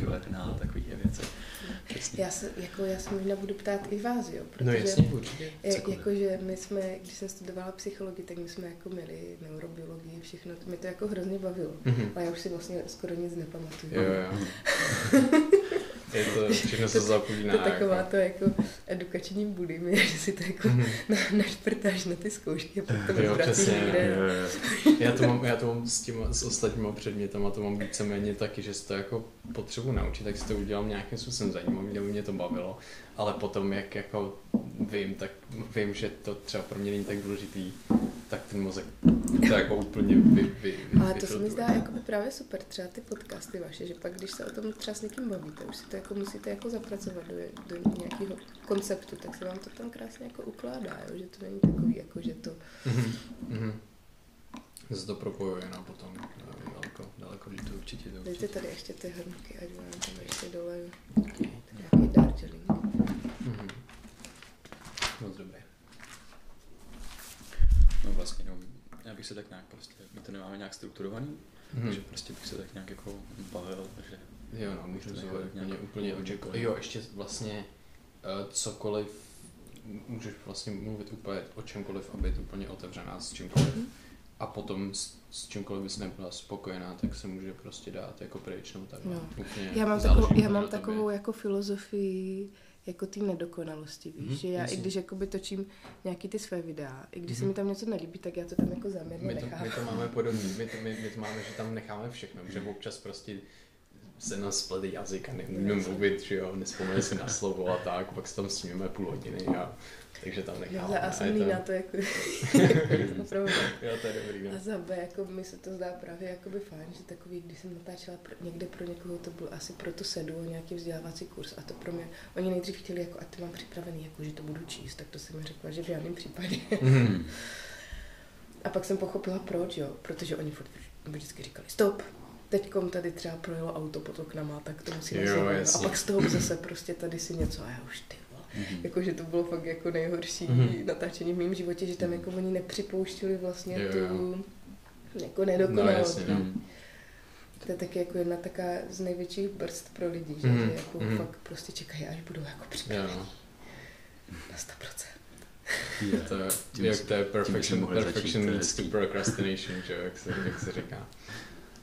kverna a takové věci. Přesně. Já se, jako, já se možná budu ptát i vás, jo? Protože, no jasně, určitě. Jakože my jsme, když jsem studovala psychologii, tak my jsme jako měli neurobiologii, všechno, mě to jako hrozně bavilo, mm-hmm. ale já už si vlastně skoro nic nepamatuju. Jo, jo. Je to, všechno se zapomíná. To je taková jako. to jako edukační bulimie, že si to jako mm-hmm. na, našprtáš na ty zkoušky a pak to jo, přesně, někde. Jo, jo. Já to mám, já to mám s, těma, s ostatníma předmětama, to mám víceméně taky, že si to jako potřebuji naučit, tak si to udělám nějakým způsobem zajímavý, aby mě to bavilo, ale potom jak jako vím, tak vím, že to třeba pro mě není tak důležitý, tak ten mozek to jako úplně vy, vy, vy, Ale to se mi zdá jako právě super, třeba ty podcasty vaše, že pak když se o tom třeba s někým bavíte, už si to jako musíte jako zapracovat do, do nějakého konceptu, tak se vám to tam krásně jako ukládá, jo? že to není takový jako, že to... Mm-hmm. Se to propojuje no, potom eh, daleko, daleko že to určitě to Dejte tady ještě ty hrnky, ať vám tam ještě dole nějaký Darjeeling. Mm-hmm. Moc dobré. No vlastně, no, já bych se tak nějak prostě, my to nemáme nějak strukturovaný, mm-hmm. takže prostě bych se tak nějak jako bavil, že Jo, no, můžu to úplně, úplně očekovat. Jo, ještě vlastně uh, cokoliv, můžeš vlastně mluvit úplně o čemkoliv a být úplně otevřená s čímkoliv. Mm-hmm. A potom s, s čímkoliv bys nebyla spokojená, tak se může prostě dát jako pryč, no tak no. úplně Já mám takovou, já mám takovou jako filozofii, jako té nedokonalosti, víš, mm, že já jasně. i když jakoby točím nějaký ty své videa, i když mm. se mi tam něco nelíbí, tak já to tam jako záměrně my to, nechám. My to máme podobný, my to, my, my to máme, že tam necháme všechno, že občas prostě se nás splede jazyk a nemůžeme mluvit, že jo, nespomene si na slovo a tak, pak se tam sníme půl hodiny a takže tam necháme. Já a jsem líná to jako, opravdu. jo, to je dobrý. No. A za B, jako mi se to zdá právě jakoby fajn, že takový, když jsem natáčela pro, někde pro někoho, to byl asi pro tu sedu, nějaký vzdělávací kurz a to pro mě, oni nejdřív chtěli, jako, a ty mám připravený, jako, že to budu číst, tak to jsem mi řekla, že v žádném případě. Mm. a pak jsem pochopila proč, jo, protože oni furt vždycky říkali, stop, teďkom tady třeba projelo auto pod oknama, tak to musí jo, A pak z toho zase prostě tady si něco a já už ty Mm-hmm. Jakože to bylo fakt jako nejhorší mm-hmm. natáčení v mém životě, že tam jako oni nepřipouštili vlastně jo, tu jo. jako nedokonalost. No, no. To je taky jako jedna taková z největších brzd pro lidi, že, mm-hmm. že jako mm-hmm. fakt prostě čekají, až budou jako připraveni. Na 100%. Yeah. To, jak to je perfection, perfection leads to procrastination, že, jak, se, jak se říká.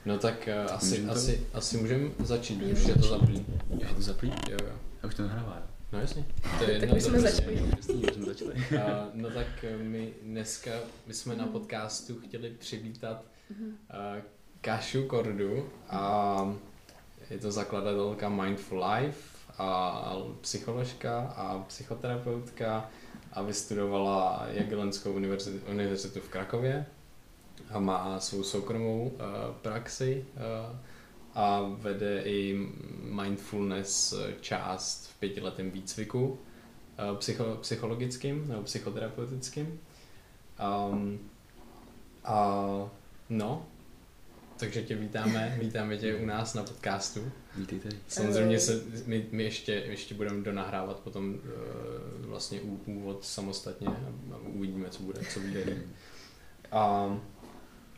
No tak uh, asi, asi, asi můžeme začít, už je to zaplý. Je to zaplý? Jo, jo. A už to nahrává, jo? No jasně. To je tak už jsme začali. jsme začali. uh, no tak eh, my dneska, my jsme na podcastu chtěli přivítat uh, Kašu Kordu a je to zakladatelka Mindful Life a psycholožka a psychoterapeutka a vystudovala Jagellonskou univerzitu, univerzitu v Krakově a má svou soukromou uh, praxi uh, a vede i mindfulness část v pětiletém výcviku uh, psycho, psychologickým nebo psychoterapeutickým. Um, a no, takže tě vítáme, vítáme tě u nás na podcastu. Vítejte. Samozřejmě se, my, my ještě, ještě budeme donahrávat potom uh, vlastně úvod samostatně a uvidíme, co bude, co bude. A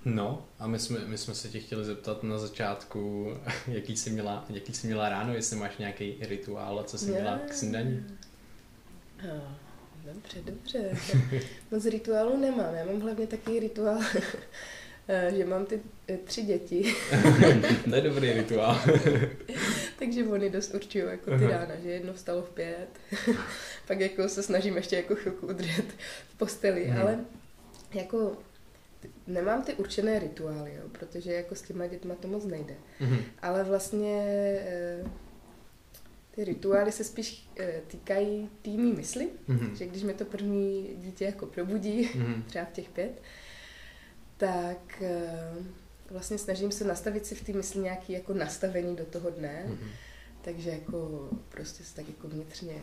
No, a my jsme, my jsme se tě chtěli zeptat na začátku, jaký jsi měla, jaký jsi měla ráno, jestli máš nějaký rituál, co jsi měla k snídaní. Oh, dobře, dobře. Moc rituálu nemám. Já mám hlavně takový rituál, eh, že mám ty eh, tři děti. to je dobrý rituál. Takže oni dost určují jako ty rána, že jedno vstalo v pět, pak jako se snažím ještě jako chvilku udržet v posteli, hmm. ale jako nemám ty určené rituály, jo, protože jako s těma dětma to moc nejde. Mm-hmm. Ale vlastně e, ty rituály se spíš e, týkají týmí mysli, mm-hmm. že když mi to první dítě jako probudí, mm-hmm. třeba v těch pět, tak e, vlastně snažím se nastavit si v té mysli nějaké jako nastavení do toho dne, mm-hmm. takže jako prostě se tak jako vnitřně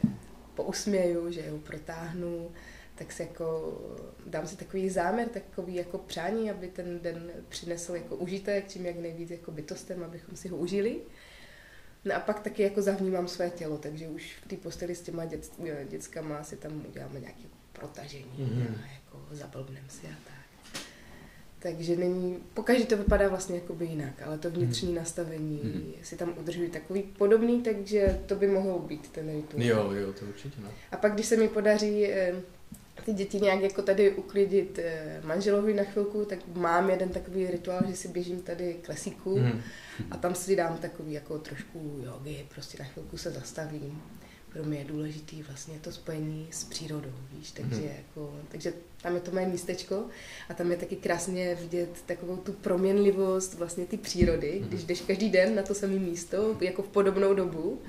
pousměju, že ho protáhnu, tak si jako dám si takový záměr, takový jako přání, aby ten den přinesl jako užitek, čím jak nejvíc jako bytostem, abychom si ho užili. No a pak taky jako zavnímám své tělo, takže už v té posteli s těma dět, dětskama si tam uděláme nějaké protažení mm-hmm. a jako zablbnem si a tak. Takže není, pokaždé to vypadá vlastně jakoby jinak, ale to vnitřní mm. nastavení mm. si tam udržují takový podobný, takže to by mohlo být ten rituál. Jo, jo, to určitě ne. A pak, když se mi podaří eh, ty děti nějak jako tady uklidit eh, manželovi na chvilku, tak mám jeden takový rituál, že si běžím tady k lesíku mm. a tam si dám takový jako trošku jogy, prostě na chvilku se zastavím pro mě je důležitý vlastně to spojení s přírodou, víš, takže, mm. jako, takže tam je to moje místečko a tam je taky krásně vidět takovou tu proměnlivost vlastně ty přírody, mm. když jdeš každý den na to samé místo, jako v podobnou dobu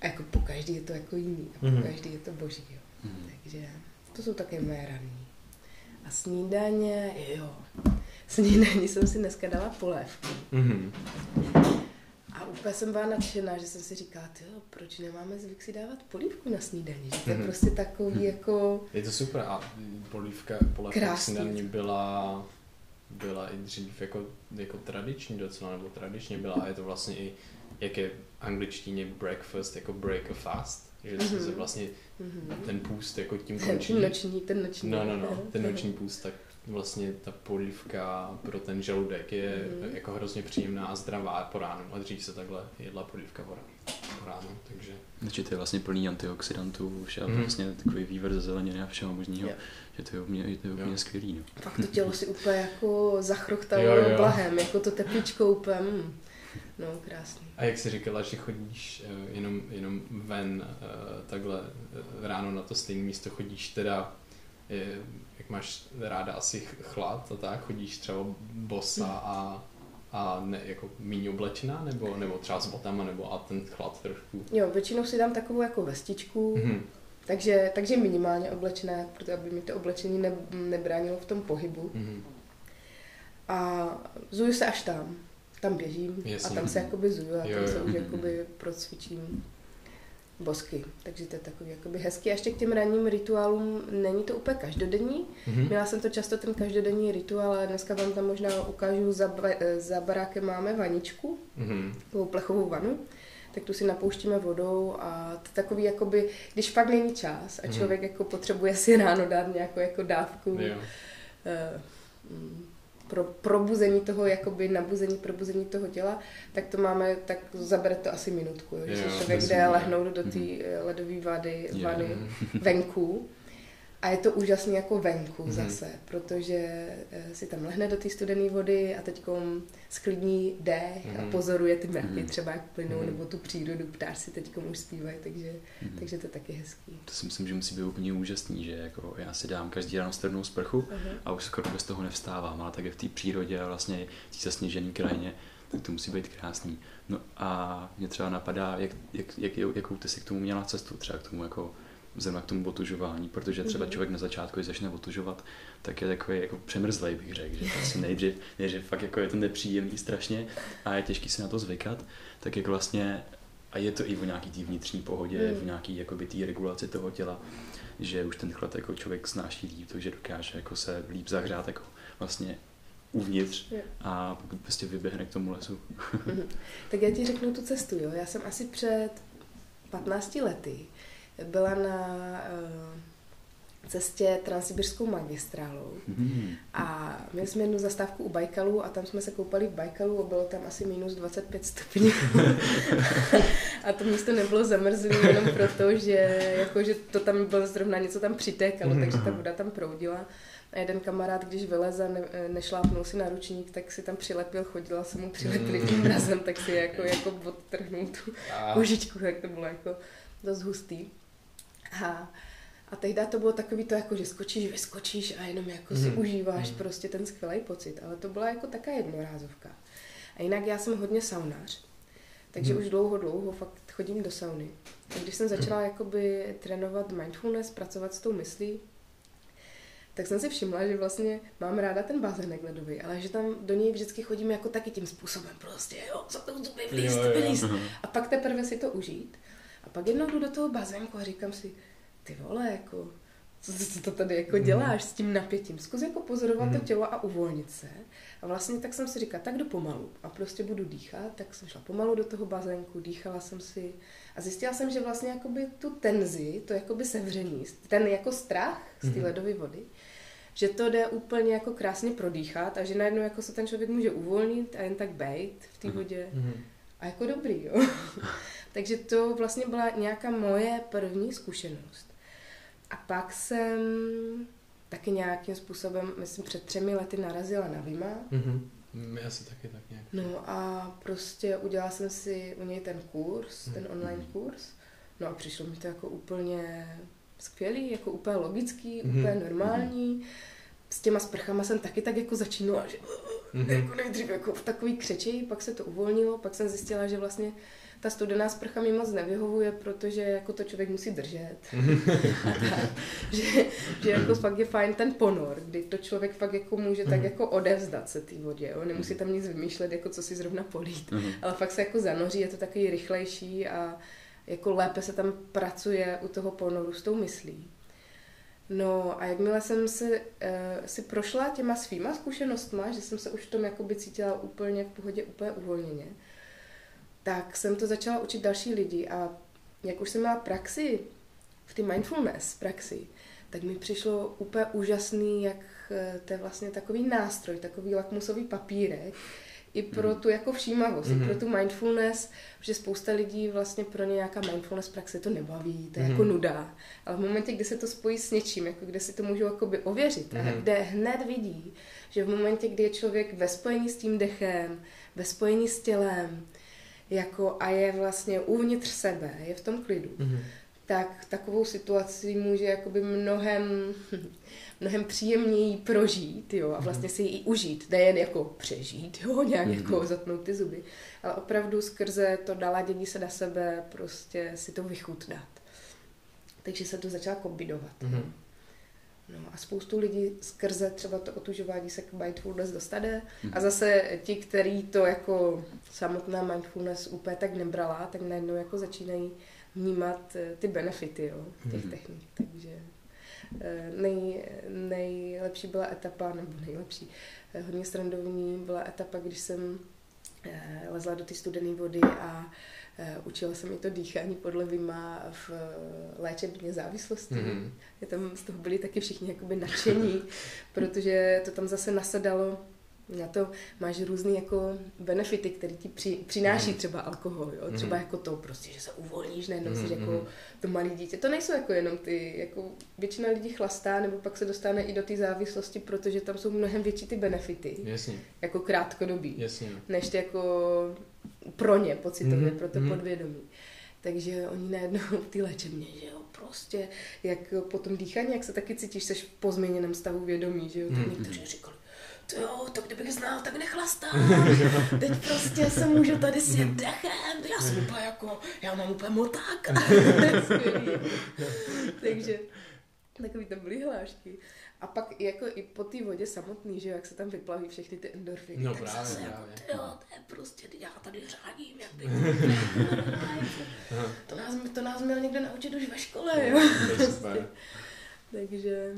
a jako po každý je to jako jiný a po mm. každý je to boží, jo. Mm. takže to jsou také moje ranní. A snídaně, jo, snídaní jsem si dneska dala polévku. Mm. A úplně jsem byla nadšená, že jsem si říkala, jo, proč nemáme zvyk si dávat polívku na snídani, že to je mm-hmm. prostě takový mm-hmm. jako... Je to super a polívka, polívka snídaní byla, byla i dřív jako, jako tradiční docela, nebo tradičně byla a je to vlastně i, jak je v angličtině breakfast, jako break a fast, že mm-hmm. se vlastně mm-hmm. ten půst jako tím končí. Ten noční, ten noční. No, no, no, ten noční půst, tak vlastně ta polívka pro ten žaludek je mm-hmm. jako hrozně příjemná a zdravá po ránu. A dřív se takhle jedla polívka po ránu, takže... Takže to je vlastně plný antioxidantů, vše, mm-hmm. vlastně takový vývr ze zeleniny a všeho možného, yeah. že to je úplně, to je úplně skvělý. No. Fakt to tělo si úplně jako zachrochtalo blahem, jako to tepličkou úplně, mm. No krásný. A jak jsi říkala, že chodíš uh, jenom, jenom ven uh, takhle uh, ráno na to stejné místo, chodíš teda jak máš ráda asi chlad a tak, chodíš třeba bosa a, a ne, jako méně oblečená, nebo, nebo třeba s botama, nebo a ten chlad trošku? Jo, většinou si dám takovou jako vestičku, mm-hmm. takže, takže minimálně oblečené, protože aby mi to oblečení ne, nebránilo v tom pohybu. Mm-hmm. A zuju se až tam. Tam běžím Jasně. a tam se jakoby zuju a jo, tam se už jakoby procvičím bosky. Takže to je takový jakoby hezký. A ještě k těm ranním rituálům není to úplně každodenní. Mm-hmm. Měla jsem to často ten každodenní rituál, ale dneska vám tam možná ukážu, za, za barákem máme vaničku, mm-hmm. takovou plechovou vanu tak tu si napouštíme vodou a to takový jakoby, když fakt není čas a mhm. člověk mm. jako potřebuje si ráno dát nějakou jako dávku uh, pro probuzení toho, jakoby nabuzení, probuzení toho těla, tak to máme, tak zabere to asi minutku, jo, že člověk jde lehnout do té mm. ledové vady, vany venku a je to úžasně jako venku mm-hmm. zase, protože eh, si tam lehne do té studené vody a teď sklidní dech mm-hmm. a mhm. pozoruje ty mraky mm-hmm. třeba jak plynou, mm-hmm. nebo tu přírodu, ptář teď už zpívají, takže, mm-hmm. takže to je taky hezký. To si myslím, že musí být úplně úžasný, že jako já si dám každý ráno strnou sprchu uh-huh. a už skoro bez toho nevstávám, ale tak je v té přírodě a vlastně v té zasněžené krajině, tak to musí být krásný. No a mě třeba napadá, jak, jak, jak, jakou ty si k tomu měla cestu, třeba k tomu jako zrovna k tomu otužování, protože třeba mm-hmm. člověk na začátku, když začne otužovat, tak je takový jako přemrzlej, bych řekl, že vlastně nejdřív, nejdřív fakt jako je to nepříjemný strašně a je těžký se na to zvykat, tak jak vlastně, a je to i o nějaký té vnitřní pohodě, mm. v nějaký jakoby té regulaci toho těla, že už ten chlad jako člověk snáší líp, takže dokáže jako se líp zahřát jako vlastně uvnitř a pokud prostě vyběhne k tomu lesu. mm-hmm. Tak já ti řeknu tu cestu, jo. Já jsem asi před 15 lety byla na uh, cestě transsibirskou magistrálou mm. a měli jsme jednu zastávku u Bajkalu a tam jsme se koupali v Bajkalu a bylo tam asi minus 25 stupňů. a to místo nebylo zamrzlé jenom proto, že, jako, že to tam bylo zrovna něco tam přitékalo, mm. takže ta voda tam proudila. A jeden kamarád, když vyleze, ne, nešlápnul si na ručník, tak si tam přilepil, chodila se mu přilepili tím mrazem, tak si jako, jako odtrhnul tu kožičku, tak to bylo jako dost hustý. A, a tehdy to bylo takový to, jako, že skočíš, vyskočíš a jenom jako mm. si mhm. užíváš mm. prostě ten skvělý pocit. Ale to byla jako taká jednorázovka. A jinak já jsem hodně saunář. Takže mm. už dlouho, dlouho fakt chodím do sauny. A když jsem začala jakoby trénovat mindfulness, pracovat s tou myslí, tak jsem si všimla, že vlastně mám ráda ten bazének ledový, ale že tam do něj vždycky chodím jako taky tím způsobem prostě, jo, za to zuby vlíst, vlíst. A pak teprve si to užít. A pak jednou jdu do toho bazénku a říkám si, ty vole, jako, co, co to tady jako mhm. děláš s tím napětím? Zkus jako pozorovat mm. to mhm. tělo a uvolnit se. A vlastně tak jsem si říkala, tak jdu pomalu a prostě budu dýchat, tak jsem šla pomalu do toho bazénku, dýchala jsem si a zjistila jsem, že vlastně jakoby tu tenzi, to jakoby sevření, ten jako strach z té mhm. ledové vody, že to jde úplně jako krásně prodýchat a že najednou jako se ten člověk může uvolnit a jen tak bejt v té vodě. Mhm. A jako dobrý, jo. Takže to vlastně byla nějaká moje první zkušenost. A pak jsem taky nějakým způsobem, myslím před třemi lety narazila na Vima. Mhm. My asi taky tak nějak. No a prostě udělala jsem si u něj ten kurz, ten Mhm. online kurz. No a přišlo mi to jako úplně skvělý, jako úplně logický, Mhm. úplně normální. S těma sprchama jsem taky tak jako začínala, že Mhm. jako nejdřív jako v takový křeči, pak se to uvolnilo, pak jsem zjistila, že vlastně ta studená sprcha mi moc nevyhovuje, protože jako to člověk musí držet. Tak, že, že jako fakt je fajn ten ponor, kdy to člověk fakt jako může tak Mhm. jako odevzdat se té vodě, jo? nemusí tam nic vymýšlet, jako co si zrovna polít, Mhm. ale fakt se jako zanoří, je to takový rychlejší a jako lépe se tam pracuje u toho ponoru s tou myslí. No a jakmile jsem si, uh, si prošla těma svýma zkušenostma, že jsem se už v tom jakoby cítila úplně v pohodě, úplně uvolněně, tak jsem to začala učit další lidi a jak už jsem měla praxi, v té mindfulness praxi, tak mi přišlo úplně úžasný, jak eh, to je vlastně takový nástroj, takový lakmusový papírek, i pro Mhm. tu jako všímavost, Mhm. mm-hmm. pro tu mindfulness, že spousta lidí vlastně pro ně nějaká mindfulness praxe to nebaví, to je Mhm. jako nuda. Ale v momentě, kdy se to spojí s něčím, jako kde si to můžou jakoby ověřit a Mhm. kde hned vidí, že v momentě, kdy je člověk ve spojení s tím dechem, ve spojení s tělem, jako a je vlastně uvnitř sebe, je v tom klidu, Mhm. tak takovou situaci může jakoby mnohem, mnohem příjemněji prožít, jo, a vlastně si ji i užít, nejen jako přežít, jo, nějak Mhm. jako zatnout ty zuby, ale opravdu skrze to naladění se na sebe prostě si to vychutnat. Takže se to začala kombinovat. Mhm. No a spoustu lidí skrze třeba to otužování se k mindfulness dostane Mhm. a zase ti, který to jako samotná mindfulness úplně tak nebrala, tak najednou jako začínají vnímat eh, ty benefity jo, těch Mhm. technik. Takže eh, nej, nejlepší byla etapa, nebo nejlepší, eh, hodně srandovní byla etapa, když jsem lezla do té studené vody a učila se mi to dýchání podle Vima v eh, léčebně závislosti. Mhm. Je tam z toho byli taky všichni jakoby nadšení, protože to tam zase nasedalo na to, máš různé jako benefity, které ti při, přináší Mhm. třeba alkohol, jo? třeba Mhm. jako to prostě, že se uvolníš, najednou Mhm, jsi jako mhm. to malé dítě. To nejsou jako jenom ty, jako většina lidí chlastá, nebo pak se dostane i do té závislosti, protože tam jsou mnohem větší ty benefity, Jasně, jako krátkodobí jasně. než ty jako pro ně pocitově, Mhm, pro to mhm. podvědomí. Takže oni najednou té léčebně, že jo, prostě, jak po tom dýchání, jak se taky cítíš, seš v pozměněném stavu vědomí, že jo, tak Mhm. někteří říkali, to jo, to kdybych znal, tak nechlastám. Teď prostě se můžu tady sjet dechem, já jsem úplně jako, já mám úplně moták. Takže takový tam byly hlášky. A pak jako i po té vodě samotný, že jo, jak se tam vyplaví všechny ty endorfiny. No tak právě, zase právě. Jako, jo, to je prostě, já tady řádím, jak to, nás, to nás měl někdo naučit už ve škole, jo. To je super. Takže,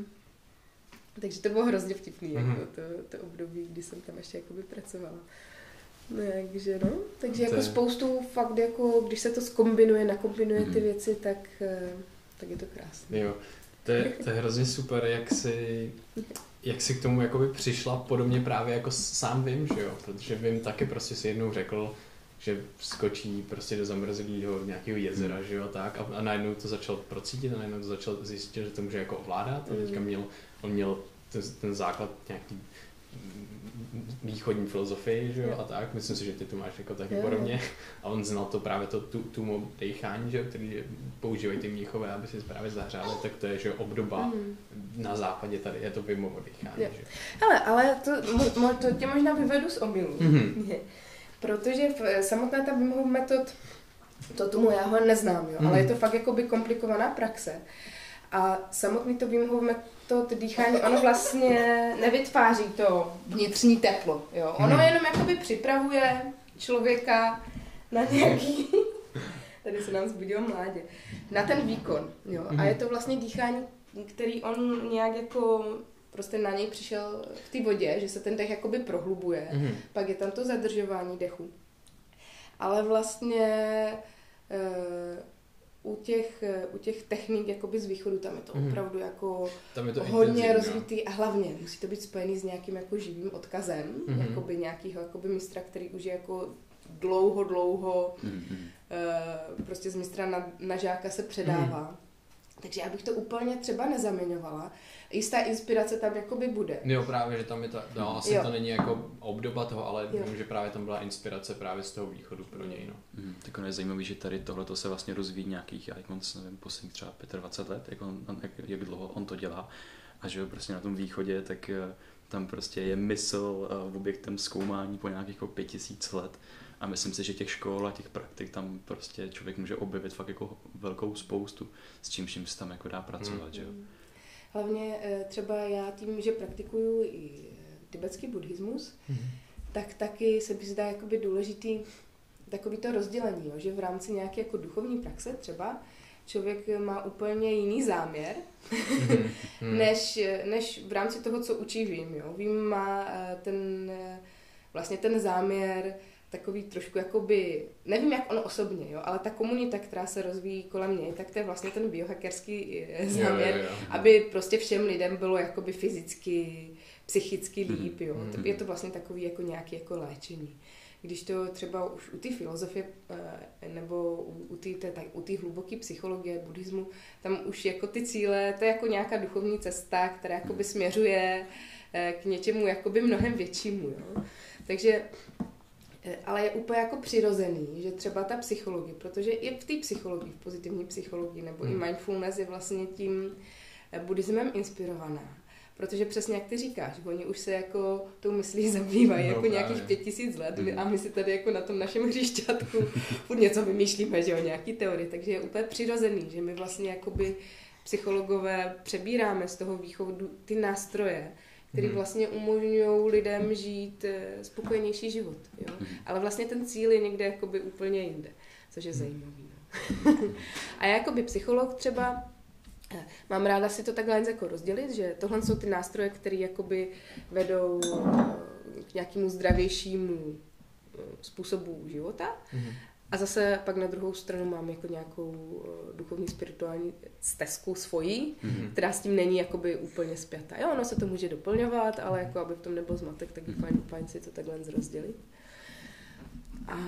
takže to bylo hrozně vtipný, Mhm. jako to, to období, kdy jsem tam ještě jakoby pracovala. No, takže no, takže jako spoustu fakt jako, když se to skombinuje, nakombinuje ty Mhm. věci, tak, eh, tak je to krásné. Jo, to je, to je hrozně super, jak si, jak si k tomu jakoby přišla, podobně právě jako sám vím, že jo, protože vím taky prostě si jednou řekl, že skočí prostě do zamrzlého nějakého jezera, že jo, tak a, a najednou to začal procítit a najednou to začal zjistit, že to může jako ovládat a teďka Mhm. měl, on měl ten, ten základ nějaký mm, východní filozofii, že jo, a tak, myslím si, že ty to máš jako taky Jo. podobně a on znal to právě to tu, tu dechání, že jo, který používají ty mnichové, aby si právě zahřáli, tak to je, že obdoba Mhm. na západě tady je to Vimovo dechání, Jo. že. Hele, ale to, mo, mo, to tě možná vyvedu z omylu. Mhm. Protože v, samotná ta Hof metod, to tomu já ho neznám, jo, Mhm. ale je to fakt jakoby komplikovaná praxe. A samotný to Wim Hof metod dýchání, ono vlastně nevytváří to vnitřní teplo, jo. Ono Mhm. jenom jakoby připravuje člověka na nějaký, tady se nám zbudilo mládě, na ten výkon, jo. A Mhm. je to vlastně dýchání, který on nějak jako prostě na něj přišel v té vodě, že se ten dech jakoby prohlubuje, Mhm. pak je tam to zadržování dechu. Ale vlastně e, u těch, u těch technik jakoby z východu, tam je to Mhm. opravdu jako Tam je to hodně intenzivní, no. rozvitý a hlavně musí to být spojený s nějakým jako živým odkazem, Mhm. jakoby nějakýho jakoby mistra, který už je jako dlouho, dlouho Mm, mm. eh, prostě z mistra na, na žáka se předává. Takže já bych to úplně třeba nezaměňovala. Jistá inspirace tam jakoby bude. Jo, právě, že tam je ta, no, asi Jo. to není jako obdoba toho, ale Jo. vím, že právě tam byla inspirace právě z toho východu pro něj, no. Mm, tak ono je zajímavé, že tady tohle se vlastně rozvíjí nějakých, já jak moc nevím, posledních třeba 25 let, jak, on, jak, jak dlouho on to dělá. A že jo, prostě na tom východě, tak eh, tam prostě je mysl eh, objektem zkoumání po nějakých jako pět tisíc let. A myslím si, že těch škol a těch praktik tam prostě člověk může objevit fakt jako velkou spoustu, s čím vším se tam jako dá pracovat, že jo. Hlavně eh, třeba já tím, že praktikuju i eh, tibetský buddhismus, tak taky se mi zdá jakoby důležitý takový to rozdělení, jo, že v rámci nějaké jako duchovní praxe třeba člověk má úplně jiný záměr, Hmm. než, než v rámci toho, co učí Vím. Jo. Vím má eh, ten, eh, vlastně ten záměr takový trošku jakoby, nevím jak on osobně, jo, ale ta komunita, která se rozvíjí kolem něj, tak to je vlastně ten biohackerský eh, záměr, Jo, jo, jo. aby prostě všem lidem bylo jakoby fyzicky, psychicky Mhm. líp, jo. Mhm. Je to vlastně takový jako nějaký jako léčení. Když to třeba už u té filozofie eh, nebo u- té u hluboké psychologie, buddhismu, tam už jako ty cíle, to je jako nějaká duchovní cesta, která jakoby směřuje eh, k něčemu jakoby mnohem většímu, jo. Takže ale je úplně jako přirozený, že třeba ta psychologie, protože i v té psychologii, v pozitivní psychologii nebo i Hmm. mindfulness je vlastně tím eh, buddhismem inspirovaná. Protože přesně jak ty říkáš, oni už se jako tou myslí zabývají No jako právě. nějakých pět tisíc let Hmm. a my si tady jako na tom našem hřišťátku furt něco vymýšlíme, že jo, nějaký teorie, takže je úplně přirozený, že my vlastně jakoby psychologové přebíráme z toho východu ty nástroje, které Mhm. vlastně umožňují lidem žít eh, spokojenější život, jo. Mhm. Ale vlastně ten cíl je někde jakoby úplně jinde, což je zajímavý. No. a já jakoby psycholog třeba eh, mám ráda si to takhle jako rozdělit, že tohle jsou ty nástroje, které jakoby vedou eh, k nějakému zdravějšímu způsobu života. Mhm. A zase pak na druhou stranu mám jako nějakou eh, duchovní spirituální stezku svojí, Mhm. která s tím není jakoby úplně spjatá. Jo, ono se to může doplňovat, ale jako aby v tom nebyl zmatek, tak je fajn, fajn si to takhle rozdělit. A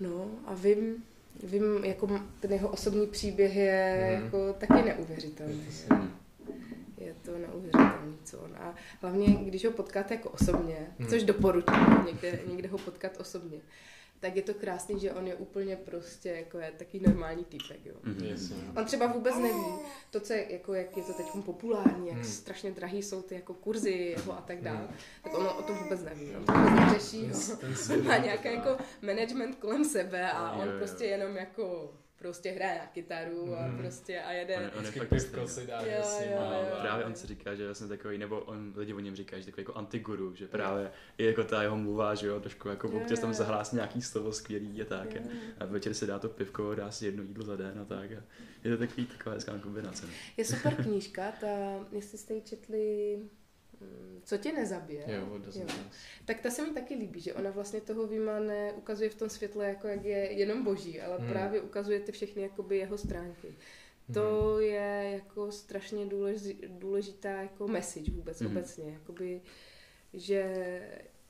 no, a vím, vím, jako ten jeho osobní příběh je Mhm. jako taky neuvěřitelný. Mm. Je to neuvěřitelný, co on. A hlavně, když ho potkáte jako osobně, Hmm. což doporučuji, někde, někde ho potkat osobně, tak je to krásný, že on je úplně prostě jako je taký normální týpek, jo. Mhm. No. On třeba vůbec neví to, co je, jako, jak je to teď populární, jak Hmm. strašně drahý jsou ty jako kurzy jeho a tak dále. Hmm. Tak on o tom vůbec neví, on to vůbec neřeší. Ten- jo. ten svět má nějaký jako management kolem sebe a on prostě jenom jako prostě hraje na kytaru a Hmm. prostě a jede. On je- on je fakt pivko si dá, Jo, jo, jo. A právě on si říká, že je vlastně takový, nebo on, lidi o něm říkají, že takový jako antiguru, že právě i jako ta jeho mluva, že jo, trošku jako Jo, občas tam jo. zahlásí nějaký slovo skvělý a tak. Jo. A večer si dá to pivko, dá si jedno jídlo za den a tak. A je to takový, taková hezká kombinace. No. Je super knížka, ta, jestli jste ji četli, mm, Co tě nezabije, Jo, Jo. Tak ta se mi taky líbí, že ona vlastně toho Vima neukazuje v tom světle, jako jak je jenom boží, ale Hmm. právě ukazuje ty všechny jakoby jeho stránky. Mhm. To je jako strašně důleži, důležitá jako message vůbec Mhm. obecně, jakoby, že,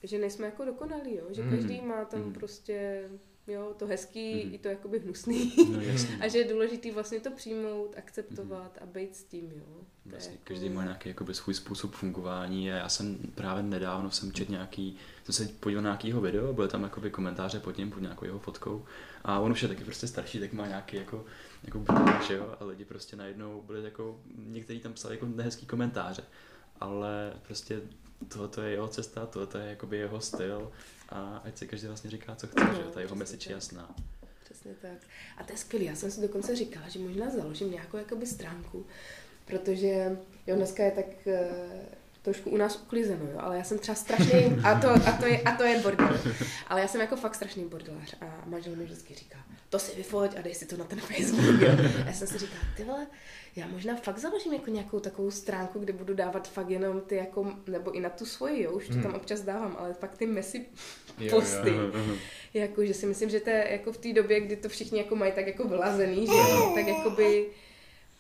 že nejsme jako dokonalí, jo? že Mhm. každý má tam Mhm. prostě jo, to hezký Mhm. i to jakoby hnusný. No jasně. A že je důležitý vlastně to přijmout, akceptovat a být s tím, jo. Vlastně jako- každý má nějaký jakoby, svůj způsob fungování a já jsem právě nedávno jsem čet nějaký, jsem se podíval na nějakýho video, byly tam jakoby komentáře pod ním, pod nějakou jeho fotkou a on už je taky prostě starší, tak má nějaký jako, jako že jo, a lidi prostě najednou byli jako, někteří tam psali jako nehezký komentáře, ale prostě tohle je jeho cesta, tohle je jakoby jeho styl a ať si každý vlastně říká, co chce, No, že ta jeho message je jasná. Přesně tak. A to je skvělé. Já jsem si dokonce říkala, že možná založím nějakou jakoby stránku, protože jo, dneska je tak, eh, trošku u nás uklizeno, jo, ale já jsem třeba strašný, a to, a to, je, a to je bordel, ale já jsem jako fakt strašný bordelář a manžel mi vždycky říká, to si vyfoť a dej si to na ten Facebook, jo. A já jsem si říkala, ty vole, já možná fakt založím jako nějakou takovou stránku, kde budu dávat fakt jenom ty jako, nebo i na tu svoji, jo, už to tam občas dávám, ale fakt ty messy posty. Jo, jo. Jako, že si myslím, že to je jako v té době, kdy to všichni jako mají tak jako vylazený, že tak jako by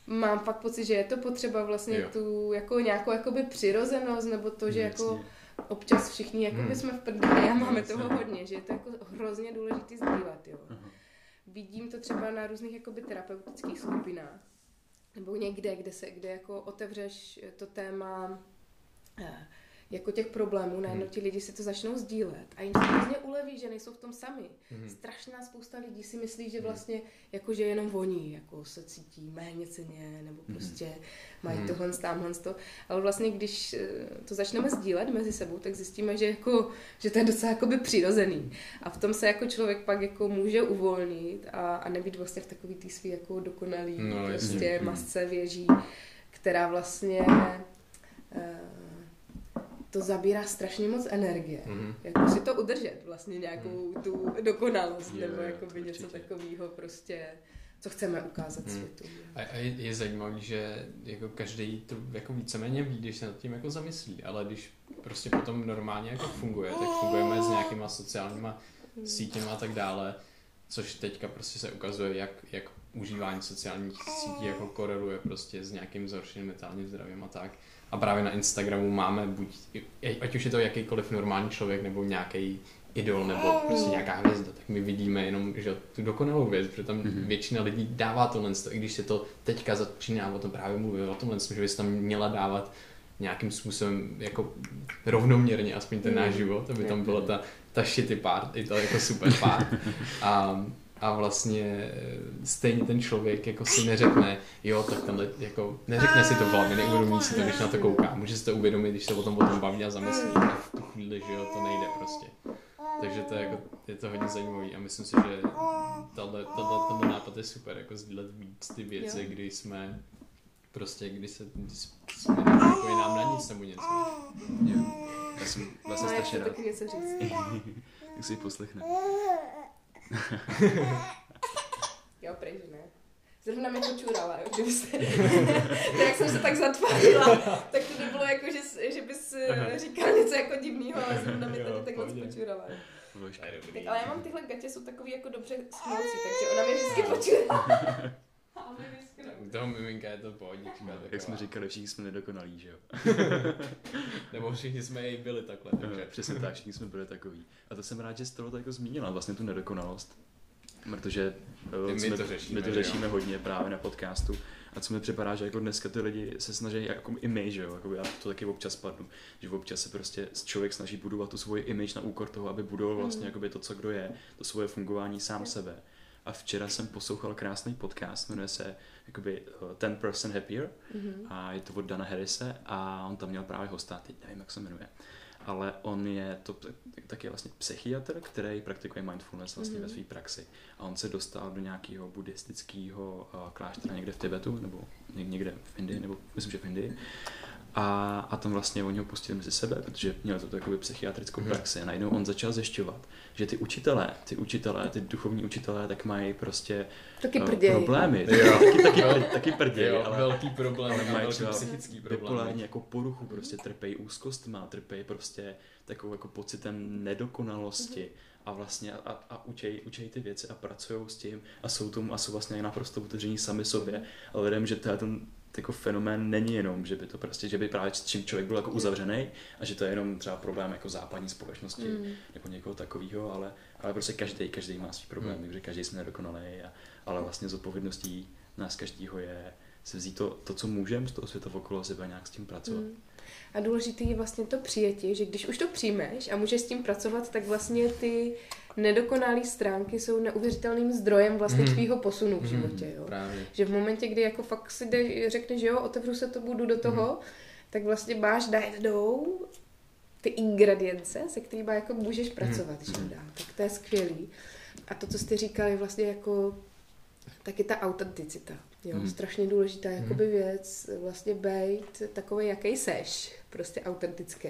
mám fakt pocit, že je to potřeba vlastně jo. tu jako nějakou jakoby přirozenost, nebo to, že jako občas všichni jako hmm. jsme v prdeli a máme toho hodně, že je to jako hrozně důležité sdílet, jo. Uh-huh. Vidím to třeba na různých jakoby terapeutických skupinách, nebo někde, kde se, kde jako otevřeš to téma eh, jako těch problémů, najednou hmm. ti lidi si to začnou sdílet a jim se hrozně uleví, že nejsou v tom sami. Hmm. Strašná spousta lidí si myslí, že hmm. vlastně jako, že jenom voní, jako se cítí méně ceně, nebo hmm. prostě mají hmm. tohle, tamhle to. Ale vlastně, když eh, to začneme sdílet mezi sebou, tak zjistíme, že, jako, že to je docela jakoby přirozený. A v tom se jako člověk pak jako může uvolnit a, a nebýt vlastně v takový tý svý jako dokonalý no, prostě hmm. masce věží, která vlastně uh, to zabírá strašně moc energie. Mm-hmm. Jako si to udržet, vlastně nějakou mm. tu dokonalost, je, nebo jako by něco takového prostě, co chceme ukázat mm. světu. A, a je, je zajímavé, že jako každý to jako víceméně ví, když se nad tím jako zamyslí, ale když prostě potom normálně jako funguje, tak fungujeme s nějakýma sociálníma sítěma a tak dále, což teďka prostě se ukazuje, jak, jak užívání sociálních sítí jako koreluje prostě s nějakým zhoršeným mentálním zdravím a tak. A právě na Instagramu máme buď, ať už je to jakýkoliv normální člověk, nebo nějaký idol, nebo prostě nějaká hvězda, tak my vidíme jenom že tu dokonalou věc, protože tam mm-hmm. většina lidí dává tohle, i když se to teďka začíná o tom právě mluvit, o tomhle, že bys tam měla dávat nějakým způsobem jako rovnoměrně aspoň ten náš mhm. život, aby tam byla ta, ta shitty part, i to jako super part. A a vlastně stejně ten člověk jako si neřekne, jo, tak tenhle, jako, neřekne si to v hlavě, neuvědomí si to, když na to kouká. Může si to uvědomit, když se o tom potom baví a zamyslí a v tu chvíli, že jo, to nejde prostě. Takže to je, jako, je to hodně zajímavý a myslím si, že tohle, tohle, tohle nápad je super, jako sdílet víc ty věci, jo. kdy jsme prostě, kdy se kdy jsme jako je nám na nic nebo něco. Jo. Já jsem vlastně strašně rád. něco říct. Jak si ji poslechne. jo, že ne. Zrovna mi počurala, jo, kdybyste... jak jsem se tak zatvářila, tak to nebylo jako, že, že bys Aha. říkal něco jako divného, ale zrovna mi tady tak moc počurala. Tak, ale já mám tyhle gatě, jsou takový jako dobře smolcí, takže ona mi vždycky počurá. U toho miminka je to pohodička. No, jak jsme říkali, všichni jsme nedokonalí, že jo? Nebo všichni jsme i byli takhle. Takže. Přesně tak, všichni jsme byli takový. A to jsem rád, že jsi to jako zmínila, vlastně tu nedokonalost. Protože my, jsme, to řešíme, my to řešíme hodně právě na podcastu. A co mi připadá, že jako dneska ty lidi se snaží, jako i my, že jo, jako já to taky občas padnu, že občas se prostě člověk snaží budovat tu svoji image na úkor toho, aby budoval vlastně mm. to, co kdo je, to svoje fungování sám sebe. A včera jsem poslouchal krásný podcast, jmenuje se jakoby uh, Ten Person Happier mm-hmm. a je to od Dana Harrise a on tam měl právě hosta, teď nevím, jak se jmenuje. Ale on je to taky vlastně psychiatr, který praktikuje mindfulness vlastně mm-hmm. ve své praxi. A on se dostal do nějakého buddhistického uh, kláštera někde v Tibetu, nebo někde v Indii, nebo myslím, že v Indii. A, a tam vlastně oni ho pustili mezi sebe, protože měl to takovou psychiatrickou hmm. praxi. A najednou on začal zjišťovat, že ty učitelé, ty učitelé, ty duchovní učitelé, tak mají prostě taky uh, problémy. Jo. taky, taky, taky, taky prděj, jo, ale velký problém, ale mají třeba psychický problém. Bipolární jako poruchu, prostě trpějí úzkostma, trpějí prostě takovou jako pocitem nedokonalosti. Hmm a vlastně a, a učej, učej ty věci a pracují s tím a jsou tomu a jsou vlastně naprosto otevření sami sobě. A lidem, že ten jako fenomén není jenom, že by to prostě, že by právě čím člověk byl jako uzavřený a že to je jenom třeba problém jako západní společnosti mm. nebo někoho takového, ale, ale prostě každý, každý má svý problém, mm. že každý jsme nedokonalý, a, ale vlastně z odpovědností nás každýho je se vzít to, to co můžeme z toho světa okolo sebe nějak s tím pracovat. Mm. A důležité je vlastně to přijetí, že když už to přijmeš a můžeš s tím pracovat, tak vlastně ty nedokonalé stránky jsou neuvěřitelným zdrojem vlastně mm. tvýho posunu v mhm. životě. Jo? Právě. Že v momentě, kdy jako fakt si jde, řekneš, jo, otevřu se to, budu do toho, mm. tak vlastně máš najednou ty ingredience, se kterými jako můžeš pracovat, mm. že dál. Tak to je skvělý. A to, co jste říkali, vlastně jako taky ta autenticita. Jo, mm. strašně důležitá mm. jakoby věc, vlastně být takový, jaký seš, prostě autentický.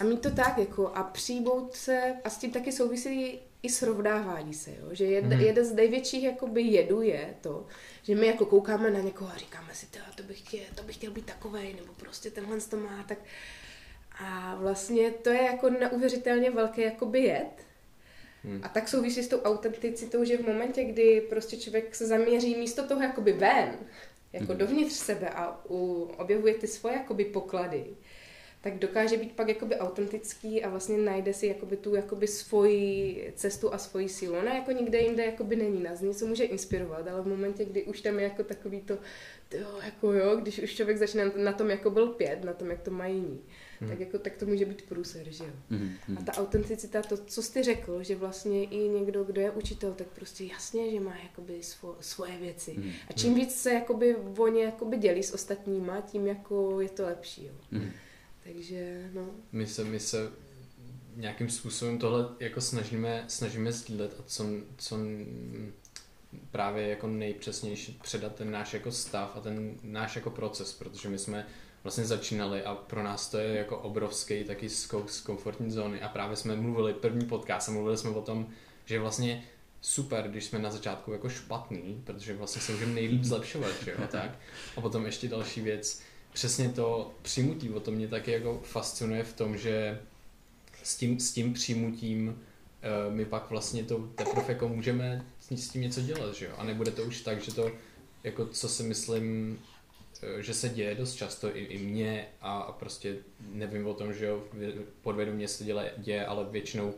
A mít to tak, jako a přijmout se, a s tím taky souvisí i srovnávání se, jo? že jed, mm. jeden z největších jakoby jedu je to, že my jako koukáme na někoho a říkáme si, to bych chtěl, to bych chtěl být takovej, nebo prostě tenhle to má, tak a vlastně to je jako neuvěřitelně velký jakoby jed, Hmm. A tak souvisí s tou autenticitou, že v momentě, kdy prostě člověk se zaměří místo toho jakoby ven, jako hmm. dovnitř sebe a u, objevuje ty svoje jakoby poklady, tak dokáže být pak jakoby autentický a vlastně najde si jakoby tu jakoby svoji cestu a svoji sílu. Ona jako nikde jinde jakoby není, nás něco může inspirovat, ale v momentě, kdy už tam je jako takový to, jo, jako jo, když už člověk začne na tom jako byl pět, na tom, jak to mají jiní, hmm. tak, jako, tak to může být průser, že jo. Hmm. A ta autenticita, to, co jsi řekl, že vlastně i někdo, kdo je učitel, tak prostě jasně, že má jakoby svo, svoje věci. Hmm. A čím víc se jakoby oni jakoby dělí s ostatníma, tím jako je to lepší, jo. Hmm. Takže, no. My se, my se nějakým způsobem tohle jako snažíme, snažíme sdílet a co, co právě jako nejpřesnější předat ten náš jako stav a ten náš jako proces, protože my jsme vlastně začínali a pro nás to je jako obrovský taky skok z komfortní zóny a právě jsme mluvili první podcast a mluvili jsme o tom, že vlastně super, když jsme na začátku jako špatný, protože vlastně se můžeme nejlíp zlepšovat, že jo, tak. A potom ještě další věc, přesně to přijmutí, o to mě taky jako fascinuje v tom, že s tím, s tím přijmutím uh, my pak vlastně to teprve jako můžeme s tím něco dělat, že jo? A nebude to už tak, že to, jako co si myslím, že se děje dost často i, i mně a, a prostě nevím o tom, že jo, podvědomě se děje, děje ale většinou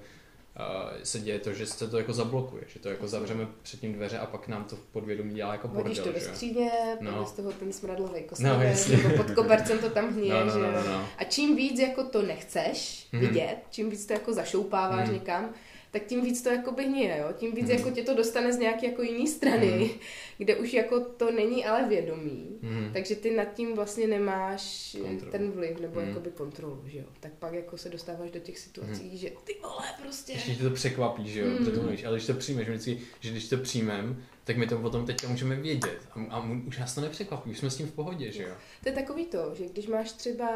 se děje to, že se to jako zablokuje, že to jako zavřeme před tím dveře a pak nám to v podvědomí dělá jako bordel, Hodíš to do skříně, no. z toho ten smradlový kostlivec, no, nebo pod kobercem to tam hníje, no, no, no, no, no. A čím víc jako to nechceš mm-hmm. vidět, čím víc to jako zašoupáváš mm-hmm. někam, tak tím víc to jako hníje, jo? tím víc mm. jako tě to dostane z nějaké jako jiné strany, mm. kde už jako to není ale vědomí, mm. takže ty nad tím vlastně nemáš kontrolu. ten vliv nebo mm. jakoby kontrolu, že jo. Tak pak jako se dostáváš do těch situací, mm. že ty vole prostě. Ještě tě to překvapí, že jo, mm. to ale když to přijmeš, vždycky, že když to přijmem, tak my to potom teďka můžeme vědět. A, a už nás to nepřekvapí, už jsme s tím v pohodě, že jo? To je takový to, že když máš třeba,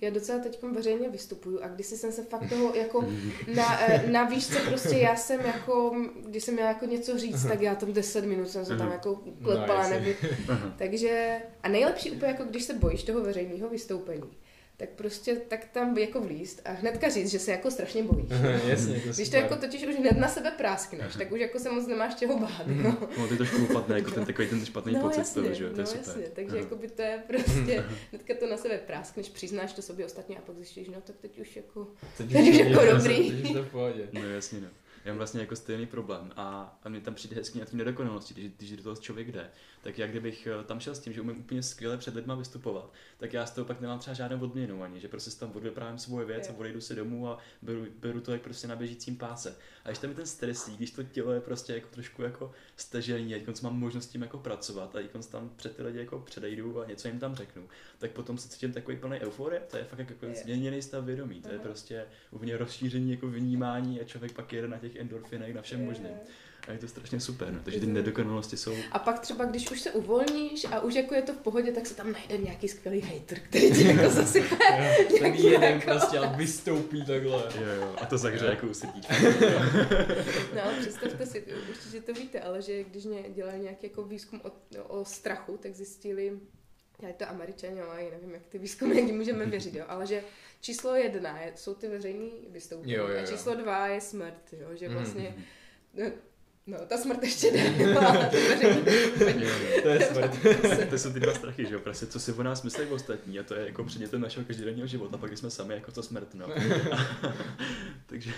já docela teď veřejně vystupuju a když jsem se fakt toho jako na, eh, na výšce prostě já jsem jako, když jsem měla jako něco říct, tak já tam 10 minut jsem se tam jako klepala, no, nevím. Takže, a nejlepší úplně jako když se bojíš toho veřejného vystoupení, tak prostě tak tam jako vlíst a hnedka říct, že se jako strašně bojíš. Jasně, to Když to jako totiž už hned na sebe práskneš, tak už jako se moc nemáš čeho bát. No, no ty trošku upadne, jako ten takový ten špatný no, pocit jasně, toho, že jo, to je super. Jasně, takže jako by to je prostě, hnedka to na sebe práskneš, přiznáš to sobě ostatně a pak zjistíš, no tak teď už jako, teď, teď už jako dobrý. Teď už to v pohodě. No jasně, no. Já mám vlastně jako stejný problém a, a mě tam přijde hezky na té nedokonalosti, když, když do toho člověk jde tak jak kdybych eh, tam šel s tím, že umím úplně skvěle před lidma vystupovat, tak já z toho pak nemám třeba žádnou odměnu ani, že prostě si tam odvyprávím svoje věc a odejdu si domů a beru, beru to jak prostě na běžícím páse. A když tam je ten stresí, když to tělo je prostě jako trošku jako stežený, a mám možnost tím jako pracovat a když tam před ty lidi jako předejdu a něco jim tam řeknu, tak potom se cítím takový plný euforie, to je fakt jako změněný stav vědomí, to je prostě úplně rozšíření jako vnímání a člověk pak jede na těch endorfinech, na všem možném. A je to strašně super, no. takže ty nedokonalosti jsou... A pak třeba, když už se uvolníš a už jako je to v pohodě, tak se tam najde nějaký skvělý hater, který ti jako zasype. ten jeden jako... prostě a vystoupí takhle. Jo, jo, a to zahře jako u no představte si, určitě to víte, ale že když mě dělali nějaký jako výzkum o, o strachu, tak zjistili, já to američani, ale nevím, jak ty výzkumy můžeme věřit, jo, ale že číslo jedna je, jsou ty veřejné vystoupení jo, jo, jo. a číslo dva je smrt, jo, že mhm, vlastně mm-hmm No, ta smrt ještě ne, to je smrt. to jsou ty dva strachy, že jo, prostě co si o nás myslí ostatní a to je jako předmětem našeho každodenního života, pak jsme sami jako to smrt, no. Takže...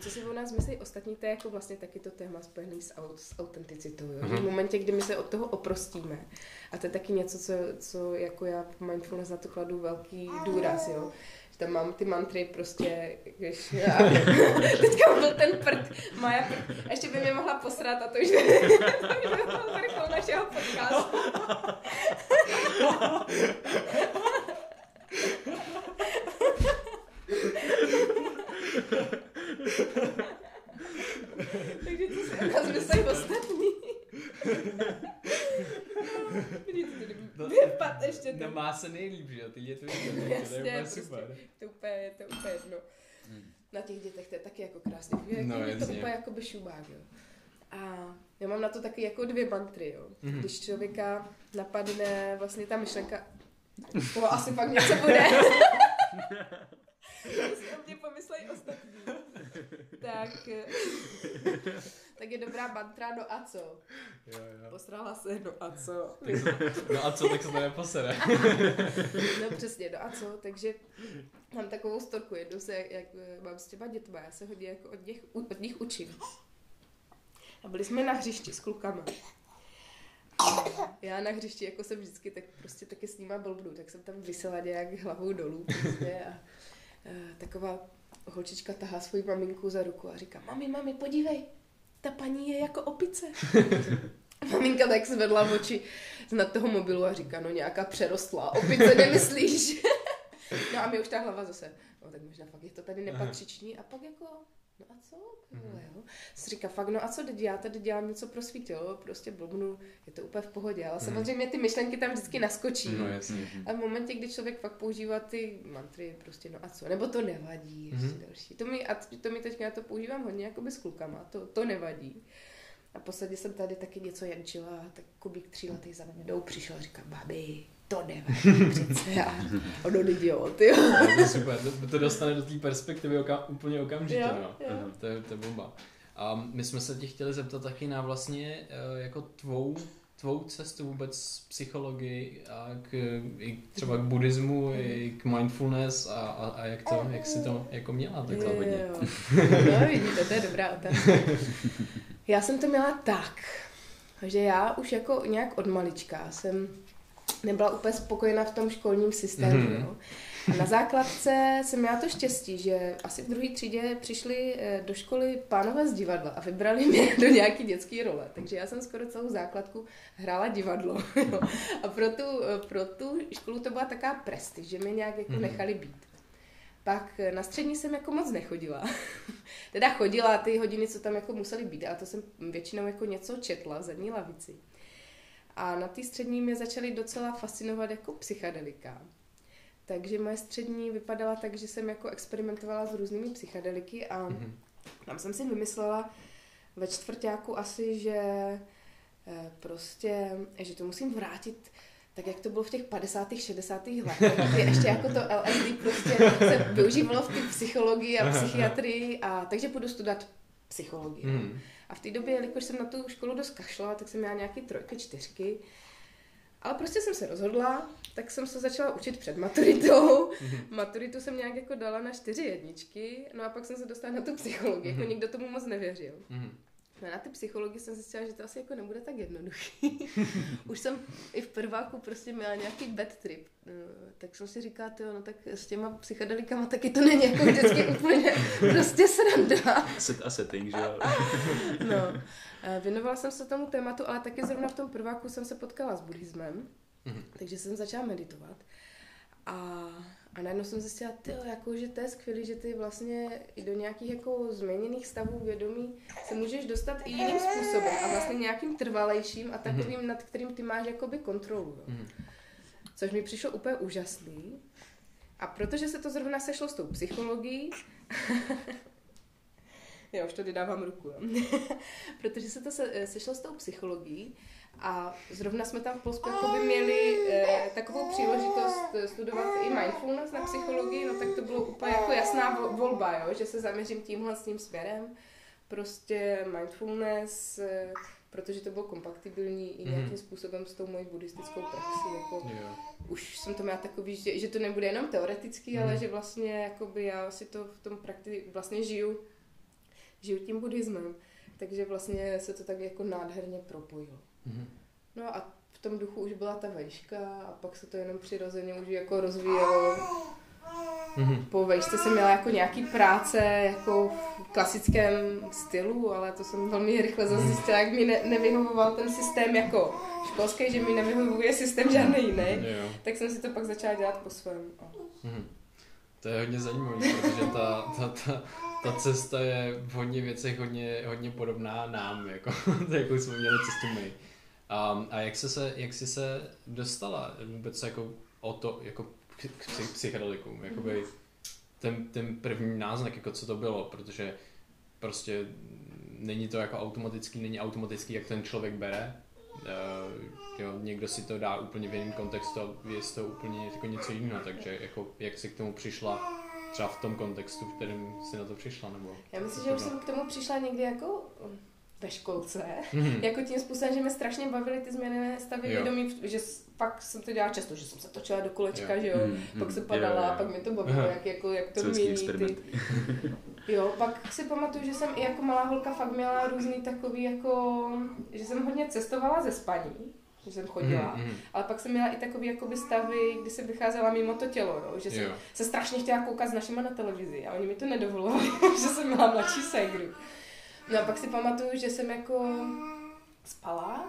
Co si o nás myslí ostatní, to je jako vlastně taky to téma spojené s, aut, s autenticitou, jo? Uh-huh. v momentě, kdy my se od toho oprostíme, a to je taky něco, co, co jako já v mindfulness na to kladu velký důraz, jo, tam mám ty mantry prostě, když já, teďka byl ten prd, Maja prd, a ještě by mě mohla posrat a to už by, byl vrchol našeho podcastu. Takže co si o nás myslí ostatní? Vidíte, No, vypad ještě No to. má se nejlíp, že jo? Ty děti to Jasně, je úplně prostě. super. To úplně, to úplně jedno. Hmm. Na těch dětech to je taky jako krásně. Jako No, no, to úplně jako by šubák, jo. A já mám na to taky jako dvě mantry, jo. Mhm. Když člověka napadne vlastně ta myšlenka, to asi fakt něco bude. si o mě pomyslejí ostatní. Tak, tak je dobrá mantra, no a co? Jo, jo. Posrala se, no a co? No a co, tak se to neposere. No přesně, no a co? Takže mám takovou storku, jednou se, jak eh, mám s těma dětma, já se hodně jako od nich, od nich učím. A byli jsme na hřišti s klukama. Já na hřišti, jako jsem vždycky, tak prostě taky s nima blbnu, tak jsem tam vysela nějak hlavou dolů prostě a, a taková holčička tahá svoji maminku za ruku a říká, mami, mami, podívej, ta paní je jako opice. Maminka tak zvedla oči z nad toho mobilu a říká, no nějaká přerostlá, opice nemyslíš? No a mi už ta hlava zase, no tak možná fakt je to tady nepatřiční a pak jako, no a co? Vole, jo? Si říká, fakt, no a co teď já tady dělám něco pro svít, jo? prostě blbnu, je to úplně v pohodě, ale samozřejmě ty myšlenky tam vždycky naskočí. No jasně. A v momentě, kdy člověk fakt používá ty mantry, prostě no a co, nebo to nevadí, ještě Mhm. další. To mi, a to mi teďka, já to používám hodně jakoby s klukama, to, to nevadí. A posledně jsem tady taky něco jančila, tak Kubík tříletý za mnou přišel a říká, babi, to nevadí přece. A ono idiot, jo. To je super, to, to dostane do té perspektivy oka, úplně okamžitě, Jo, no. jo. To je, to je bomba. A my jsme se tě chtěli zeptat taky na vlastně eh, jako tvou, tvou cestu vůbec z psychologii a k, i třeba k buddhismu, i k mindfulness a, a, a jak, to, jak jsi to jako měla takhle hodně. Jo. No vidíte, to je dobrá otázka. Já jsem to měla tak, že já už jako nějak od malička jsem nebyla úplně spokojená v tom školním systému. Mhm. Mm-hmm. Jo. A na základce jsem měla to štěstí, že asi v druhé třídě přišli eh, do školy pánové z divadla a vybrali mě do nějaký dětské role. Takže já jsem skoro celou základku hrála divadlo. jo. A pro tu, pro tu školu to byla taková prestiž, že mě nějak jako Mhm. nechali být. Pak eh, na střední jsem jako moc nechodila. teda chodila ty hodiny, co tam jako musely být, ale to jsem většinou jako něco četla v zadní lavici. A na té střední mě začaly docela fascinovat jako psychedelika. Takže moje střední vypadala tak, že jsem jako experimentovala s různými psychedeliky a Mhm. tam jsem si vymyslela ve čtvrtáku asi, že eh, prostě, že to musím vrátit tak jak to bylo v těch 50. 60. letech, kdy ještě jako to LSD prostě se využívalo v té psychologii a psychiatrii, a takže půjdu studovat psychologii. Mhm. A v té době, jelikož jsem na tu školu dost kašla, tak jsem měla nějaký trojky, čtyřky. Ale prostě jsem se rozhodla, tak jsem se začala učit před maturitou. Maturitu jsem nějak jako dala na čtyři jedničky, no a pak jsem se dostala na tu psychologii, jako nikdo tomu moc nevěřil. No a na ty psychologii jsem zjistila, že to asi jako nebude tak jednoduchý. Už jsem i v prváku prostě měla nějaký bad trip. No, tak jsem si říkala, tyjo, no tak s těma psychedelikama taky to není jako vždycky úplně prostě sranda. Set a setting, že jo? No, eh, věnovala jsem se tomu tématu, ale taky zrovna v tom prváku jsem se potkala s buddhismem, Mhm. takže jsem začala meditovat. A, a najednou jsem zjistila, tyjo, jako, že to je skvělé, že ty vlastně i do nějakých jako změněných stavů vědomí se můžeš dostat i jiným způsobem a vlastně nějakým trvalejším a takovým, nad kterým ty máš jakoby kontrolu. Jo. Mhm. Což mi přišlo úplně úžasný. A protože se to zrovna sešlo s tou psychologií, já už tady dávám ruku, jo. protože se to se, sešlo s tou psychologií a zrovna jsme tam v Polsku jakoby měli eh, takovou příležitost eh, studovat i mindfulness na psychologii, no tak to bylo úplně jako jasná vo- volba, jo, že se zaměřím tímhle s tím směrem. Prostě mindfulness, eh, protože to bylo kompatibilní i nějakým Mhm. způsobem s tou mojí buddhistickou praxí, jako Jo. už jsem to měla takový, že, že to nebude jenom teoretický, Mhm. ale že vlastně jakoby já si to v tom prakti vlastně žiju, žiju tím buddhismem. Takže vlastně se to tak jako nádherně propojilo. Mhm. No a v tom duchu už byla ta vejška a pak se to jenom přirozeně už jako rozvíjelo. Mhm. Po vejšce jsem měla jako nějaký práce jako v klasickém stylu, ale to jsem velmi rychle zase zjistila, jak mi ne- nevyhovoval ten systém jako školský, že mi nevyhovuje systém žádný jiný. Jo. Tak jsem si to pak začala dělat po svém. Mhm. To je hodně zajímavé, protože ta, ta, ta, ta cesta je v hodně věcech hodně, hodně podobná nám, jako, to, jakou jsme měli cestu my. Um, a jak, jsi se, jak jsi se dostala vůbec jako o to, jako k, k psychedelikům, jakoby ten, ten první náznak, jako co to bylo, protože prostě není to jako automatický, není automatický, jak ten člověk bere. Uh, jo, někdo si to dá úplně v jiném kontextu a je to úplně jako něco jiného, takže jako, jak jsi k tomu přišla třeba v tom kontextu, v kterém jsi na to přišla, nebo? Já myslím, že už jsem k tomu přišla někdy jako ve školce, mm-hmm. jako tím způsobem, že mě strašně bavily ty změny stavy jo. vědomí, že pak jsem to dělala často, že jsem se točila do kolečka, jo. že jo, mm-hmm. pak se padala jo, jo, jo. a pak mi to bavilo, jak, jako, jak to mění ty... Jo, pak si pamatuju, že jsem i jako malá holka fakt měla různý takový jako, že jsem hodně cestovala ze spaní, že jsem chodila, mm, mm. ale pak jsem měla i takový jakoby stavy, kdy jsem vycházela mimo to tělo, jo, že jsem jo. se strašně chtěla koukat s našima na televizi a oni mi to nedovolovali, že jsem měla mladší ségru. No a pak si pamatuju, že jsem jako spala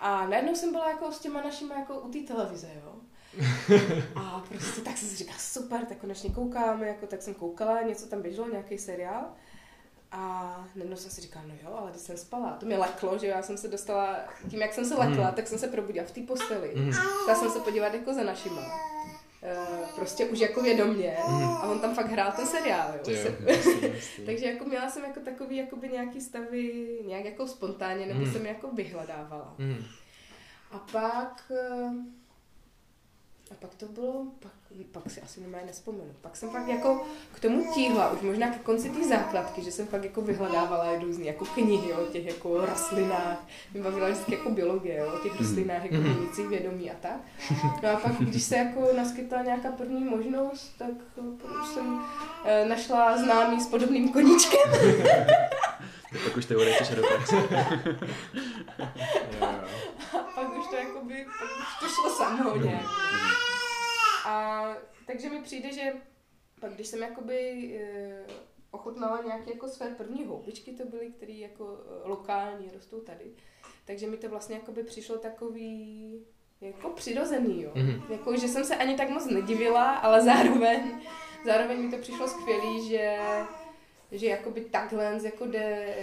a najednou jsem byla jako s těma našima jako u té televize, jo. A prostě tak jsem si říkala, super, tak konečně koukáme, jako tak jsem koukala, něco tam běželo, nějaký seriál. A najednou jsem si říkala, no jo, ale když jsem spala, to mě leklo, že já jsem se dostala, tím jak jsem se lekla, mm. tak jsem se probudila v té posteli. Mm. Chtěla jsem se podívat jako za našima. Uh, prostě už jako vědomě mm. a on tam fakt hrál ten seriál, jo. jo jasný, jasný. Takže jako měla jsem jako takový jakoby nějaký stavy nějak jako spontánně, nebo mm. jsem jako vyhledávala. Mm. A pak uh, a pak to bylo, pak, pak si asi nemá nespomenu. Pak jsem fakt jako k tomu tíhla, už možná ke konci té základky, že jsem fakt jako vyhledávala různé jako knihy o těch jako rostlinách. Mě bavila vždycky jako biologie, o těch rostlinách, jako mhm. měnících vědomí a tak. No a pak, když se jako naskytla nějaká první možnost, tak už jsem e, našla známý s podobným koníčkem. pak už teoreticky do praxe. a pak už to jakoby, pak už to šlo samo nějak. A takže mi přijde, že pak když jsem jakoby e, ochutnala nějaké jako své první houbičky to byly, které jako e, lokální rostou tady, takže mi to vlastně jakoby přišlo takový jako přirozený, jo. Mm-hmm. Jako, že jsem se ani tak moc nedivila, ale zároveň, zároveň mi to přišlo skvělý, že, že jakoby takhle jako jde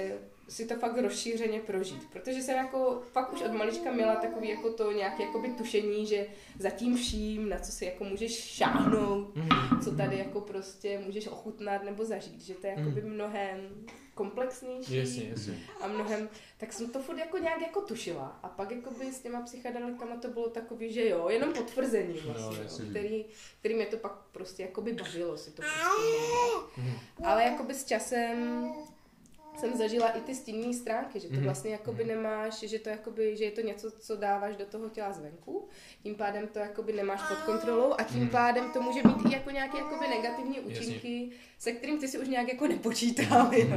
si to fakt rozšířeně prožít. Protože jsem jako fakt už od malička měla takový jako to nějaké jakoby tušení, že za tím vším, na co si jako můžeš šáhnout, mm. co tady jako prostě můžeš ochutnat nebo zažít, že to je jakoby mm. mnohem komplexnější jasně, jasně. a mnohem, tak jsem to furt jako nějak jako tušila a pak jako by s těma psychedelikama to bylo takový, že jo, jenom potvrzení no, vlastně, no, který, který mě to pak prostě jako by bavilo si to prostě. Mm. Ale jako by s časem jsem zažila i ty stinné stránky, že to mhm. vlastně jakoby mhm. nemáš, že to jakoby, že je to něco, co dáváš do toho těla zvenku, tím pádem to jakoby nemáš pod kontrolou a tím mhm. pádem to může mít i jako nějaké jakoby negativní účinky, Jasně. se kterým ty si už nějak jako nepočítal, jo.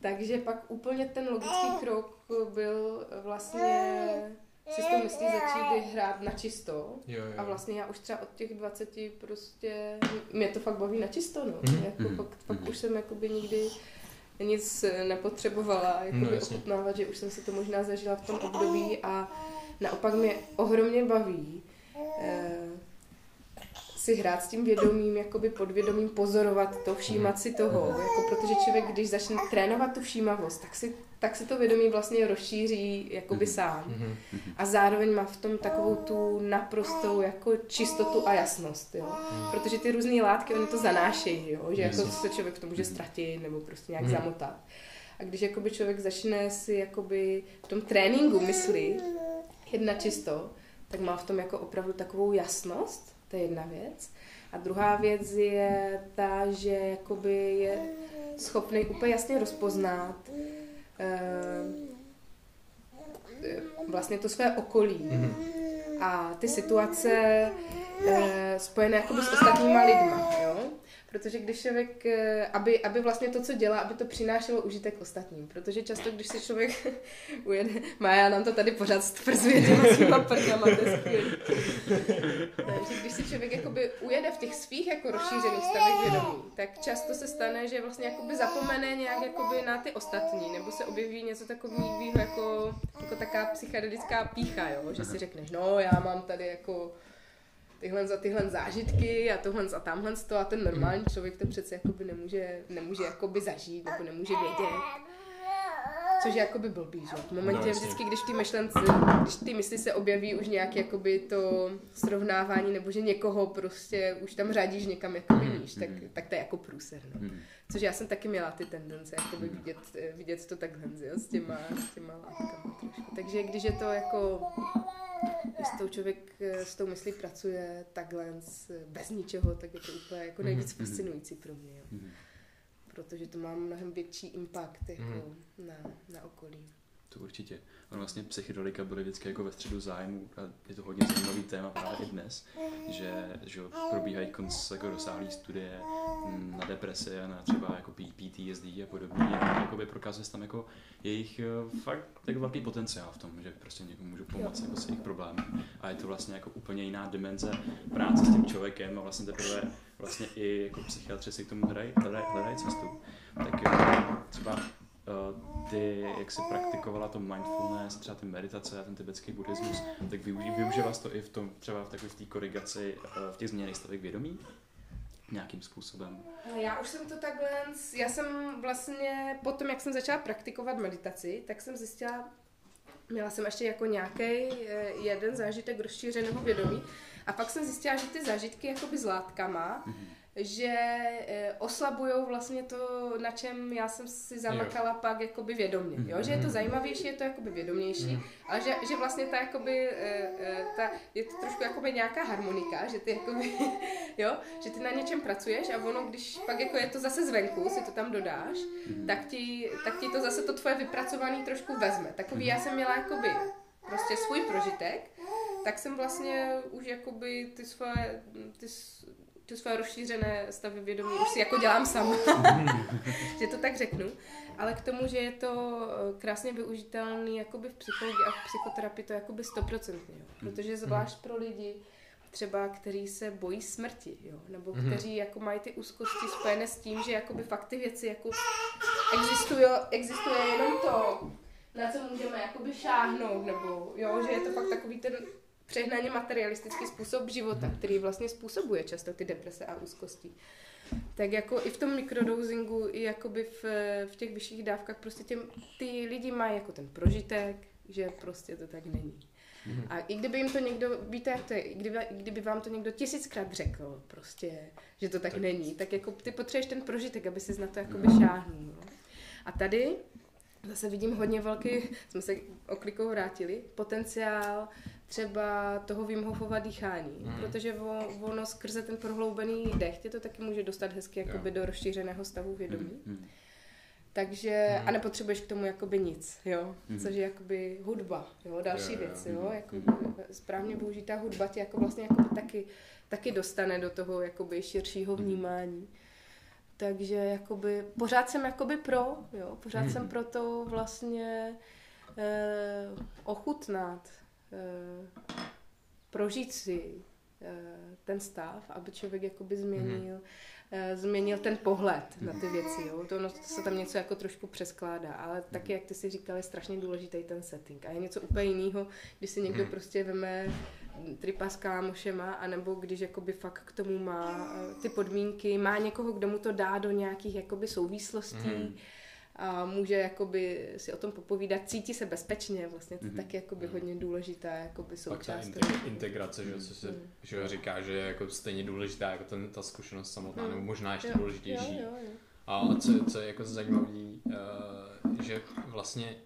Takže pak úplně ten logický krok byl vlastně si to myslí začít hrát na čisto. Jo, jo. A vlastně já už třeba od těch 20 prostě, mě to fakt baví na čisto, no. Mm-hmm. Jako fakt, fakt mm-hmm. už jsem jakoby nikdy nic nepotřebovala jako no, ochutnávat, že už jsem si to možná zažila v tom období a naopak mě ohromně baví eh, si hrát s tím vědomím, jakoby podvědomím pozorovat to, všímat si toho, jako protože člověk, když začne trénovat tu všímavost, tak si tak se to vědomí vlastně rozšíří jakoby mm-hmm. sám. Mm-hmm. A zároveň má v tom takovou tu naprostou jako čistotu a jasnost, jo. Protože ty různé látky, oni to zanášejí, jo. Že jako se člověk v tom může ztratit nebo prostě nějak zamotat. A když jakoby člověk začne si jakoby v tom tréninku mysli jedna čisto, tak má v tom jako opravdu takovou jasnost, to je jedna věc. A druhá věc je ta, že jakoby je schopný úplně jasně rozpoznat, Eh, vlastně to své okolí mm-hmm. a ty situace eh, spojené jakoby s ostatníma lidma, jo? Protože když člověk, eh, aby, aby vlastně to, co dělá, aby to přinášelo užitek ostatním. Protože často, když se člověk ujede, Maja nám to tady pořád stvrzuje těma svýma prdama, to Takže když si člověk jakoby ujede v těch svých jako rozšířených stavech vědomí, tak často se stane, že vlastně jakoby zapomene nějak jakoby na ty ostatní, nebo se objeví něco takového jako, jako taká psychedelická pícha, jo? že si řekneš, no já mám tady jako tyhle za tyhle zážitky a tohle a tamhle to a ten normální hmm. člověk to přece jakoby nemůže, nemůže jakoby zažít nebo nemůže vědět. Což je jakoby blbý, že? V momentě No, jasně. vždycky, když ty myšlence, když ty mysli se objeví už nějak jakoby to srovnávání, nebo že někoho prostě už tam řadíš někam jakoby Mhm, níž, tak, mhm. tak to je jako průser, no. Hmm. Což já jsem taky měla ty tendence, jakoby vidět, eh, vidět to takhle, jo, s těma, s těma látkama trošku. Takže když je to jako, když s tou člověk s tou myslí pracuje takhle, bez ničeho, tak je to úplně jako nejvíc Mhm. fascinující pro mě, jo. Hmm. Protože to má mnohem větší impact jako Mhm. na, na okolí. To určitě. Ono vlastně psychedelika byly vždycky jako ve středu zájmu a je to hodně zajímavý téma právě i dnes, že, že probíhají konc jako rozsáhlé studie mm, na depresi a na třeba jako PTSD a podobně. A jakoby prokazuje se tam jako jejich eh, fakt tak velký potenciál v tom, že prostě někomu můžu pomoct jako s jejich problémy. A je to vlastně jako úplně jiná dimenze práce s tím člověkem a vlastně teprve vlastně i jako psychiatři si k tomu hledají, hledají, hledají cestu. Tak eh, třeba Uh, ty, jak jsi praktikovala to mindfulness, třeba ty meditace a ten tibetský buddhismus, tak jsi to i v tom, třeba v takové té korigaci, uh, v těch změněných stavech vědomí? Nějakým způsobem. Ale Já už jsem to takhle, já jsem vlastně potom, jak jsem začala praktikovat meditaci, tak jsem zjistila, měla jsem ještě jako nějaký jeden zážitek rozšířeného vědomí a pak jsem zjistila, že ty zážitky jakoby s látkama, že eh, oslabují vlastně to, na čem já jsem si zamakala pak jakoby vědomě, jo? že je to zajímavější, je to jakoby vědomější, ale že, že vlastně ta jakoby, eh, eh, ta, je to trošku jakoby nějaká harmonika, že ty jakoby, jo, že ty na něčem pracuješ a ono, když pak jako je to zase zvenku, si to tam dodáš, tak ti, tak ti to zase to tvoje vypracovaný trošku vezme. Takový já jsem měla jakoby prostě svůj prožitek, tak jsem vlastně už jakoby ty svoje, ty, ty svoje rozšířené stavy vědomí už si jako dělám sama, že to tak řeknu. Ale k tomu, že je to eh, krásně využitelný jakoby v psychologii a v psychoterapii, to jakoby stoprocentně, jo. Protože zvlášť pro lidi, třeba, kteří se bojí smrti, jo, nebo Mhm. kteří jako mají ty úzkosti spojené s tím, že jakoby fakt ty věci jako existují, existuje jenom to, na co můžeme jakoby šáhnout, nebo jo, že je to fakt takový ten přehnaně materialistický způsob života, který vlastně způsobuje často ty deprese a úzkosti. Tak jako i v tom mikrodosingu, i jakoby v, v těch vyšších dávkách prostě těm, ty lidi mají jako ten prožitek, že prostě to tak není. A i kdyby jim to někdo, víte jak to je, i kdyby, i kdyby vám to někdo tisíckrát řekl prostě, že to tak, Tak- není, tak jako ty potřebuješ ten prožitek, aby si na to jakoby šáhnul. No. A tady zase vidím hodně velký, jsme se oklikou vrátili, potenciál třeba toho Wim Hofova dýchání, Mhm. protože ono, ono skrze ten prohloubený dech tě to taky může dostat hezky jakoby do rozšířeného stavu vědomí. Hmm. Takže, Mhm. a nepotřebuješ k tomu jakoby nic, jo, Mhm. což je jakoby hudba, jo, další jo. věc, jo, Mhm. jako správně využitá hudba tě jako vlastně jakoby taky, taky dostane do toho jakoby širšího Mhm. vnímání. Takže jakoby, pořád jsem jakoby pro, jo, pořád Mhm. jsem pro to vlastně eh, ochutnat, eh, prožít si eh, ten stav, aby člověk jakoby změnil, eh, změnil ten pohled na ty věci, jo. To, ono, to se tam něco jako trošku přeskládá, ale taky, jak ty si říkal, je strašně důležitý ten setting. A je něco úplně jiného, když si někdo Mhm. prostě veme tripa s kámošema, anebo když jakoby fakt k tomu má eh, ty podmínky, má někoho, kdo mu to dá do nějakých jakoby souvislostí, Mhm. a může jakoby si o tom popovídat, cítí se bezpečně, vlastně to Mhm. taky jakoby hodně důležitá jakoby Pak ta součást. inte- integrace, že, co se Mm. že říká, že je jako stejně důležitá jako ten, ta zkušenost samotná, Mm. nebo možná ještě Jo, důležitější. Jo, jo, jo. A co, co je jako zajímavé, že vlastně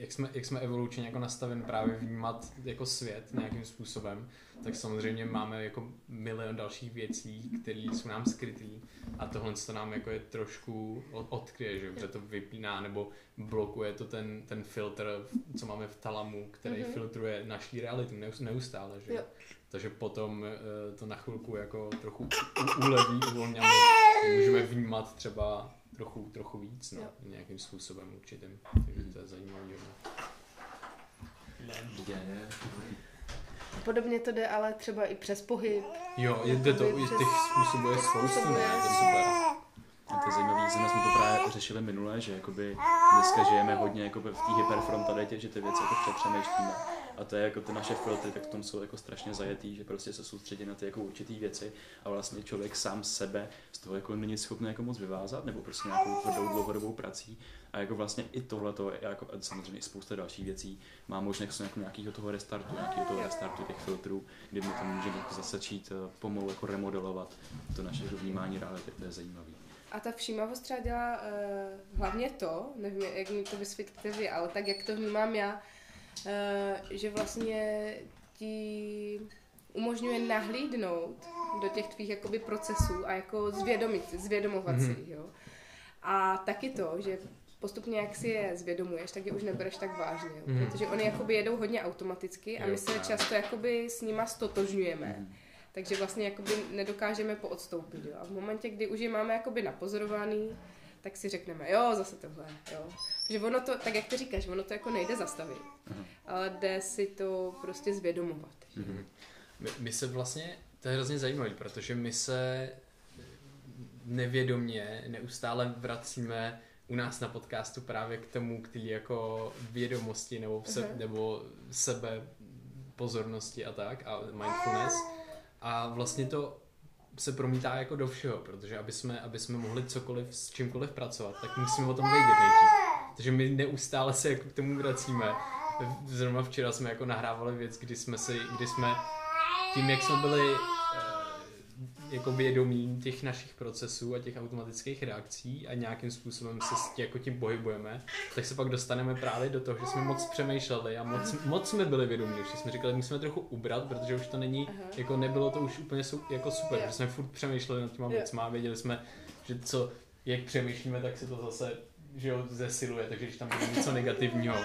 jak jsme, jak jsme evolučně jako nastaveni právě vnímat jako svět nějakým způsobem, tak samozřejmě máme jako milion dalších věcí, které jsou nám skrytý a tohle to nám jako je trošku od- odkryje, že, protože to vypíná nebo blokuje to ten, ten filtr, co máme v talamu, který Mhm. filtruje naší realitu neus- neustále, že? Jo. Takže potom eh, to na chvilku jako trochu uleví, uvolňujeme, můžeme vnímat třeba trochu, trochu víc, no, Jo. nějakým způsobem určitým. Takže to je zajímavé. No. Je, je. Podobně to jde ale třeba i přes pohyb. Jo, jde to, i těch způsobů je spoustu, ne? To je super. A to je zajímavý, zrovna jsme to právě řešili minule, že jakoby dneska žijeme hodně jakoby v té hyperfrontalitě, že ty věci jako přepřemýšlíme. A to je jako ty naše filtry, tak v tom jsou jako strašně zajetý, že prostě se soustředí na ty jako určitý věci a vlastně člověk sám sebe z toho jako není schopný jako moc vyvázat, nebo prostě nějakou tvrdou dlouhodobou prací. A jako vlastně i tohle to, jako samozřejmě i spousta dalších věcí, má možnost jako nějakého toho restartu, nějakého toho restartu těch filtrů, kdy my to můžeme jako začít eh, pomalu jako remodelovat to naše vnímání reality, to je zajímavé. A ta všímavost třeba dělá uh, hlavně to, nevím, jak mi to vysvětlíte vy, ale tak, jak to vnímám já, že vlastně ti umožňuje nahlídnout do těch tvých jakoby procesů a jako zvědomit, zvědomovat mm-hmm. si, jo. A taky to, že postupně jak si je zvědomuješ, tak je už nebereš tak vážně, jo? Mm. protože oni jakoby jedou hodně automaticky a my se často jakoby s nima stotožňujeme. Mm. Takže vlastně jakoby nedokážeme poodstoupit. Jo? A v momentě, kdy už je máme jakoby napozorovaný, tak si řekneme, jo, zase tohle, jo. Že ono to, tak jak ty říkáš, ono to jako nejde zastavit, uh-huh. ale jde si to prostě zvědomovat. Uh-huh. My, my se vlastně, to je hrozně zajímavé, protože my se nevědomně neustále vracíme u nás na podcastu právě k tomu, který jako vědomosti nebo, se, uh-huh. nebo sebe pozornosti a tak a mindfulness a vlastně to se promítá jako do všeho, protože aby jsme, aby jsme mohli cokoliv s čímkoliv pracovat, tak musíme o tom vědět nejdřív. Takže my neustále se jako k tomu vracíme. Zrovna včera jsme jako nahrávali věc, kdy jsme si, kdy jsme tím, jak jsme byli jako vědomím těch našich procesů a těch automatických reakcí a nějakým způsobem se s tě, jako tím pohybujeme, tak se pak dostaneme právě do toho, že jsme moc přemýšleli a moc, moc jsme byli vědomí, že jsme říkali, musíme trochu ubrat, protože už to není, Aha. jako nebylo to už úplně su, jako super, yeah. protože jsme furt přemýšleli nad těma yeah. věcma, věděli jsme, že co, jak přemýšlíme, tak se to zase že jo, zesiluje, takže když tam bude něco negativního,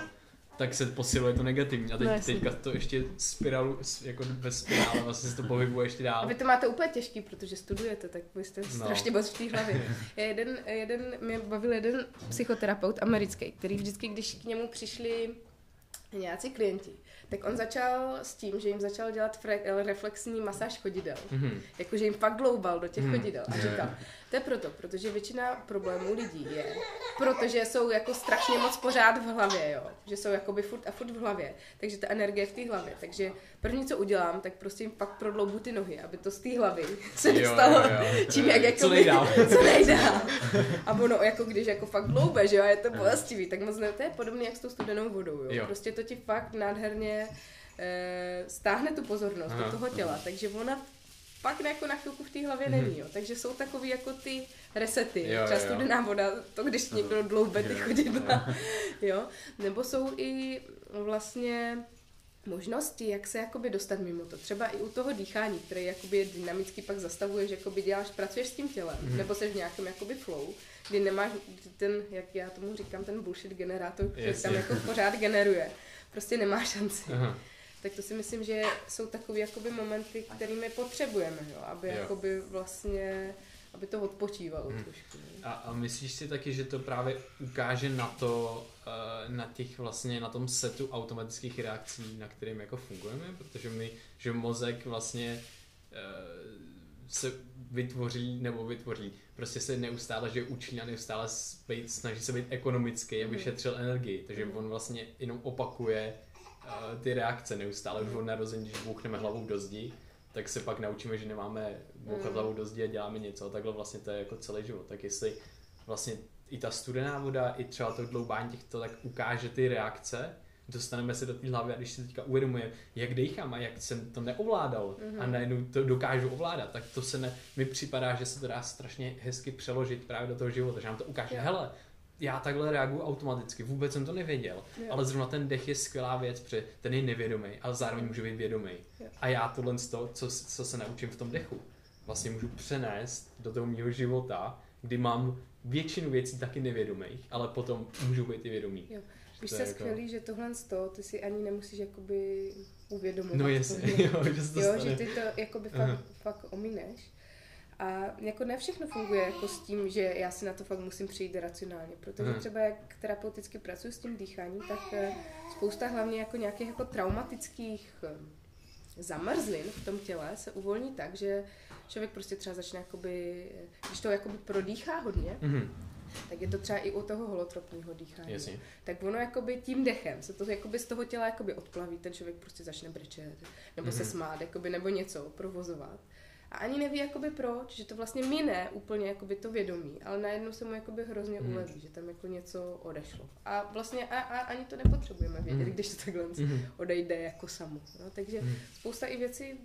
tak se posiluje to negativní. A teď, no, teďka to ještě spirálu, jako bez spirále, vlastně se to pohybuje ještě dál. A vy to máte úplně těžký, protože studujete, tak vy jste no. strašně moc v té hlavě. jeden, jeden, mě bavil jeden psychoterapeut americký, který vždycky, když k němu přišli nějací klienti, tak on začal s tím, že jim začal dělat fre- reflexní masáž chodidel. Mm-hmm. Jakože jim fakt dloubal do těch mm-hmm. chodidel a říkal, to je proto, protože většina problémů lidí je, protože jsou jako strašně moc pořád v hlavě, jo. Že jsou jakoby furt a furt v hlavě. Takže ta energie v té hlavě. Takže první, co udělám, tak prostě jim pak prodloubu ty nohy, aby to z té hlavy se dostalo jo, jo, jo. tím, jak jako co nejdál. co nejdál. A ono jako když jako fakt dloube, že jo, a je to bolestivý, tak moc ne, to je podobné jak s tou studenou vodou, jo. jo. Prostě to ti fakt nádherně e, stáhne tu pozornost Aha. do toho těla, takže ona pak jako na chvilku v té hlavě mm-hmm. není, jo. Takže jsou takový jako ty resety. Jo, Třeba studená voda, to když někdo dloube ty chodidla, jo. Nebo jsou i vlastně možnosti, jak se jakoby dostat mimo to. Třeba i u toho dýchání, které jakoby je dynamicky pak zastavuje, že jakoby děláš, pracuješ s tím tělem, mm-hmm. nebo jsi v nějakém jakoby flow, kdy nemáš ten, jak já tomu říkám, ten bullshit generátor, který yes, tam jako pořád generuje. Prostě nemá šanci. Aha tak to si myslím, že jsou takové jakoby momenty, kterými potřebujeme, jo, aby jo. jakoby vlastně aby to odpočívalo hmm. trošku. A, a myslíš si taky, že to právě ukáže na to, eh, na těch vlastně, na tom setu automatických reakcí, na kterým jako fungujeme, protože my, že mozek vlastně eh, se vytvoří, nebo vytvoří, prostě se neustále, že učí a neustále být, snaží se být ekonomický, aby hmm. šetřil energii, takže hmm. on vlastně jenom opakuje ty reakce neustále už od narození, když bouchneme hlavou do zdi, tak se pak naučíme, že nemáme bouchat mm. hlavou do zdi a děláme něco. A takhle vlastně to je jako celý život. Tak jestli vlastně i ta studená voda, i třeba to dloubání těchto, tak ukáže ty reakce, dostaneme se do té hlavy a když si teďka uvědomujeme, jak dechám a jak jsem to neovládal mm-hmm. a najednou to dokážu ovládat, tak to se ne, mi připadá, že se to dá strašně hezky přeložit právě do toho života, že nám to ukáže, hele, já takhle reaguju automaticky, vůbec jsem to nevěděl, jo. ale zrovna ten dech je skvělá věc, protože ten je nevědomý, ale zároveň může být vědomý. Jo. A já tohle z toho, co, co se naučím v tom dechu, vlastně můžu přenést do toho mého života, kdy mám většinu věcí taky nevědomých, ale potom můžu být i vědomý. Jo. Víš, se jako... skvělý, že tohle z toho, ty si ani nemusíš jakoby uvědomovat. No jasně, jo, že, to jo, že ty to jakoby fakt, fakt omineš. A jako ne všechno funguje jako s tím, že já si na to fakt musím přijít racionálně, protože hmm. třeba jak terapeuticky pracuji s tím dýcháním, tak eh, spousta hlavně jako nějakých jako traumatických eh, zamrzlin v tom těle se uvolní tak, že člověk prostě třeba začne jakoby, když to jakoby prodýchá hodně, hmm tak je to třeba i u toho holotropního dýchání. Jasně. Tak ono jakoby tím dechem se to jakoby z toho těla jakoby odplaví, ten člověk prostě začne brečet, nebo mm-hmm. se Mhm. smát, jakoby, nebo něco provozovat. A ani neví jakoby proč, že to vlastně mine úplně jakoby to vědomí, ale najednou se mu jakoby hrozně Mhm. uleví, že tam jako něco odešlo. A vlastně a, a ani to nepotřebujeme vědět, Mhm. když to takhle Mhm. odejde jako samo. No, takže Mhm. spousta i věcí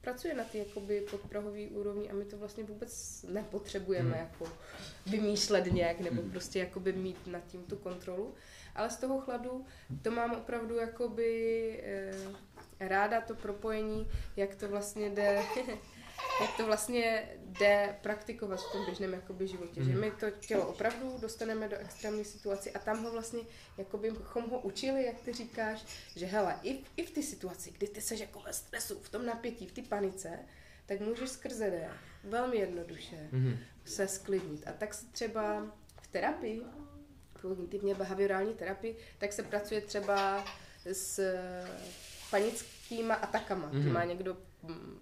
pracuje na ty jakoby podprahový úrovni a my to vlastně vůbec nepotřebujeme Mhm. jako vymýšlet nějak nebo Mhm. prostě jakoby mít nad tím tu kontrolu. Ale z toho chladu to mám opravdu jakoby eh, ráda to propojení, jak to vlastně jde jak to vlastně jde praktikovat v tom běžném jakoby, životě. Že Mhm. my to tělo opravdu dostaneme do extrémní situace a tam ho vlastně, jako bychom ho učili, jak ty říkáš, že hele, i, i v té situaci, kdy ty seš jako ve stresu, v tom napětí, v té panice, tak můžeš skrze dech velmi jednoduše Mhm. se sklidnit. A tak se třeba v terapii, kognitivně behaviorální terapii, tak se pracuje třeba s panickýma atakama. Mm-hmm. Mhm. má někdo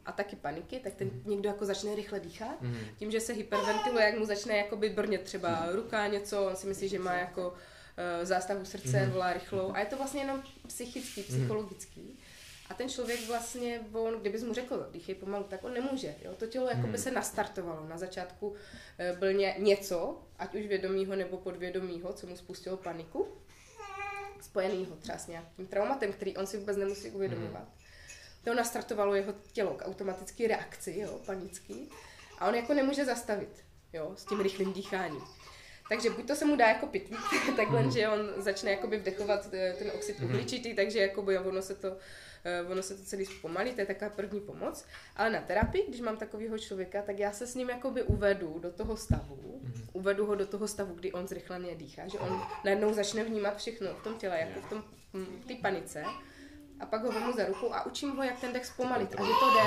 ataky paniky, tak ten někdo jako začne rychle dýchat. Mhm. Tím, že se hyperventiluje, jak mu začne jakoby brnět třeba ruka, něco, on si myslí, že má jako eh, zástavu srdce, Mhm. volá rychlou. A je to vlastně jenom psychický, psychologický. A ten člověk vlastně, on, kdybys mu řekl, dýchej pomalu, tak on nemůže. Jo? To tělo jako by Mhm. se nastartovalo. Na začátku eh, byl ně, něco, ať už vědomího nebo podvědomího, co mu spustilo paniku, spojenýho třeba s nějakým traumatem, který on si vůbec nemusí uvědomovat. To nastartovalo jeho tělo k automatické reakci, jo, panický. A on jako nemůže zastavit, jo, s tím rychlým dýcháním. Takže buď to se mu dá jako pitlík, takhle, že on začne jakoby vdechovat eh, ten oxid uhličitý, takže jakoby ono se to, eh, ono se to celý zpomalí, to je taková první pomoc. Ale na terapii, když mám takového člověka, tak já se s ním jakoby uvedu do toho stavu, uvedu ho do toho stavu, kdy on zrychleně dýchá, že on najednou začne vnímat všechno v tom těle, jako v tom, v té panice. A pak ho vemu za ruku a učím ho, jak ten dech zpomalit. A že to jde.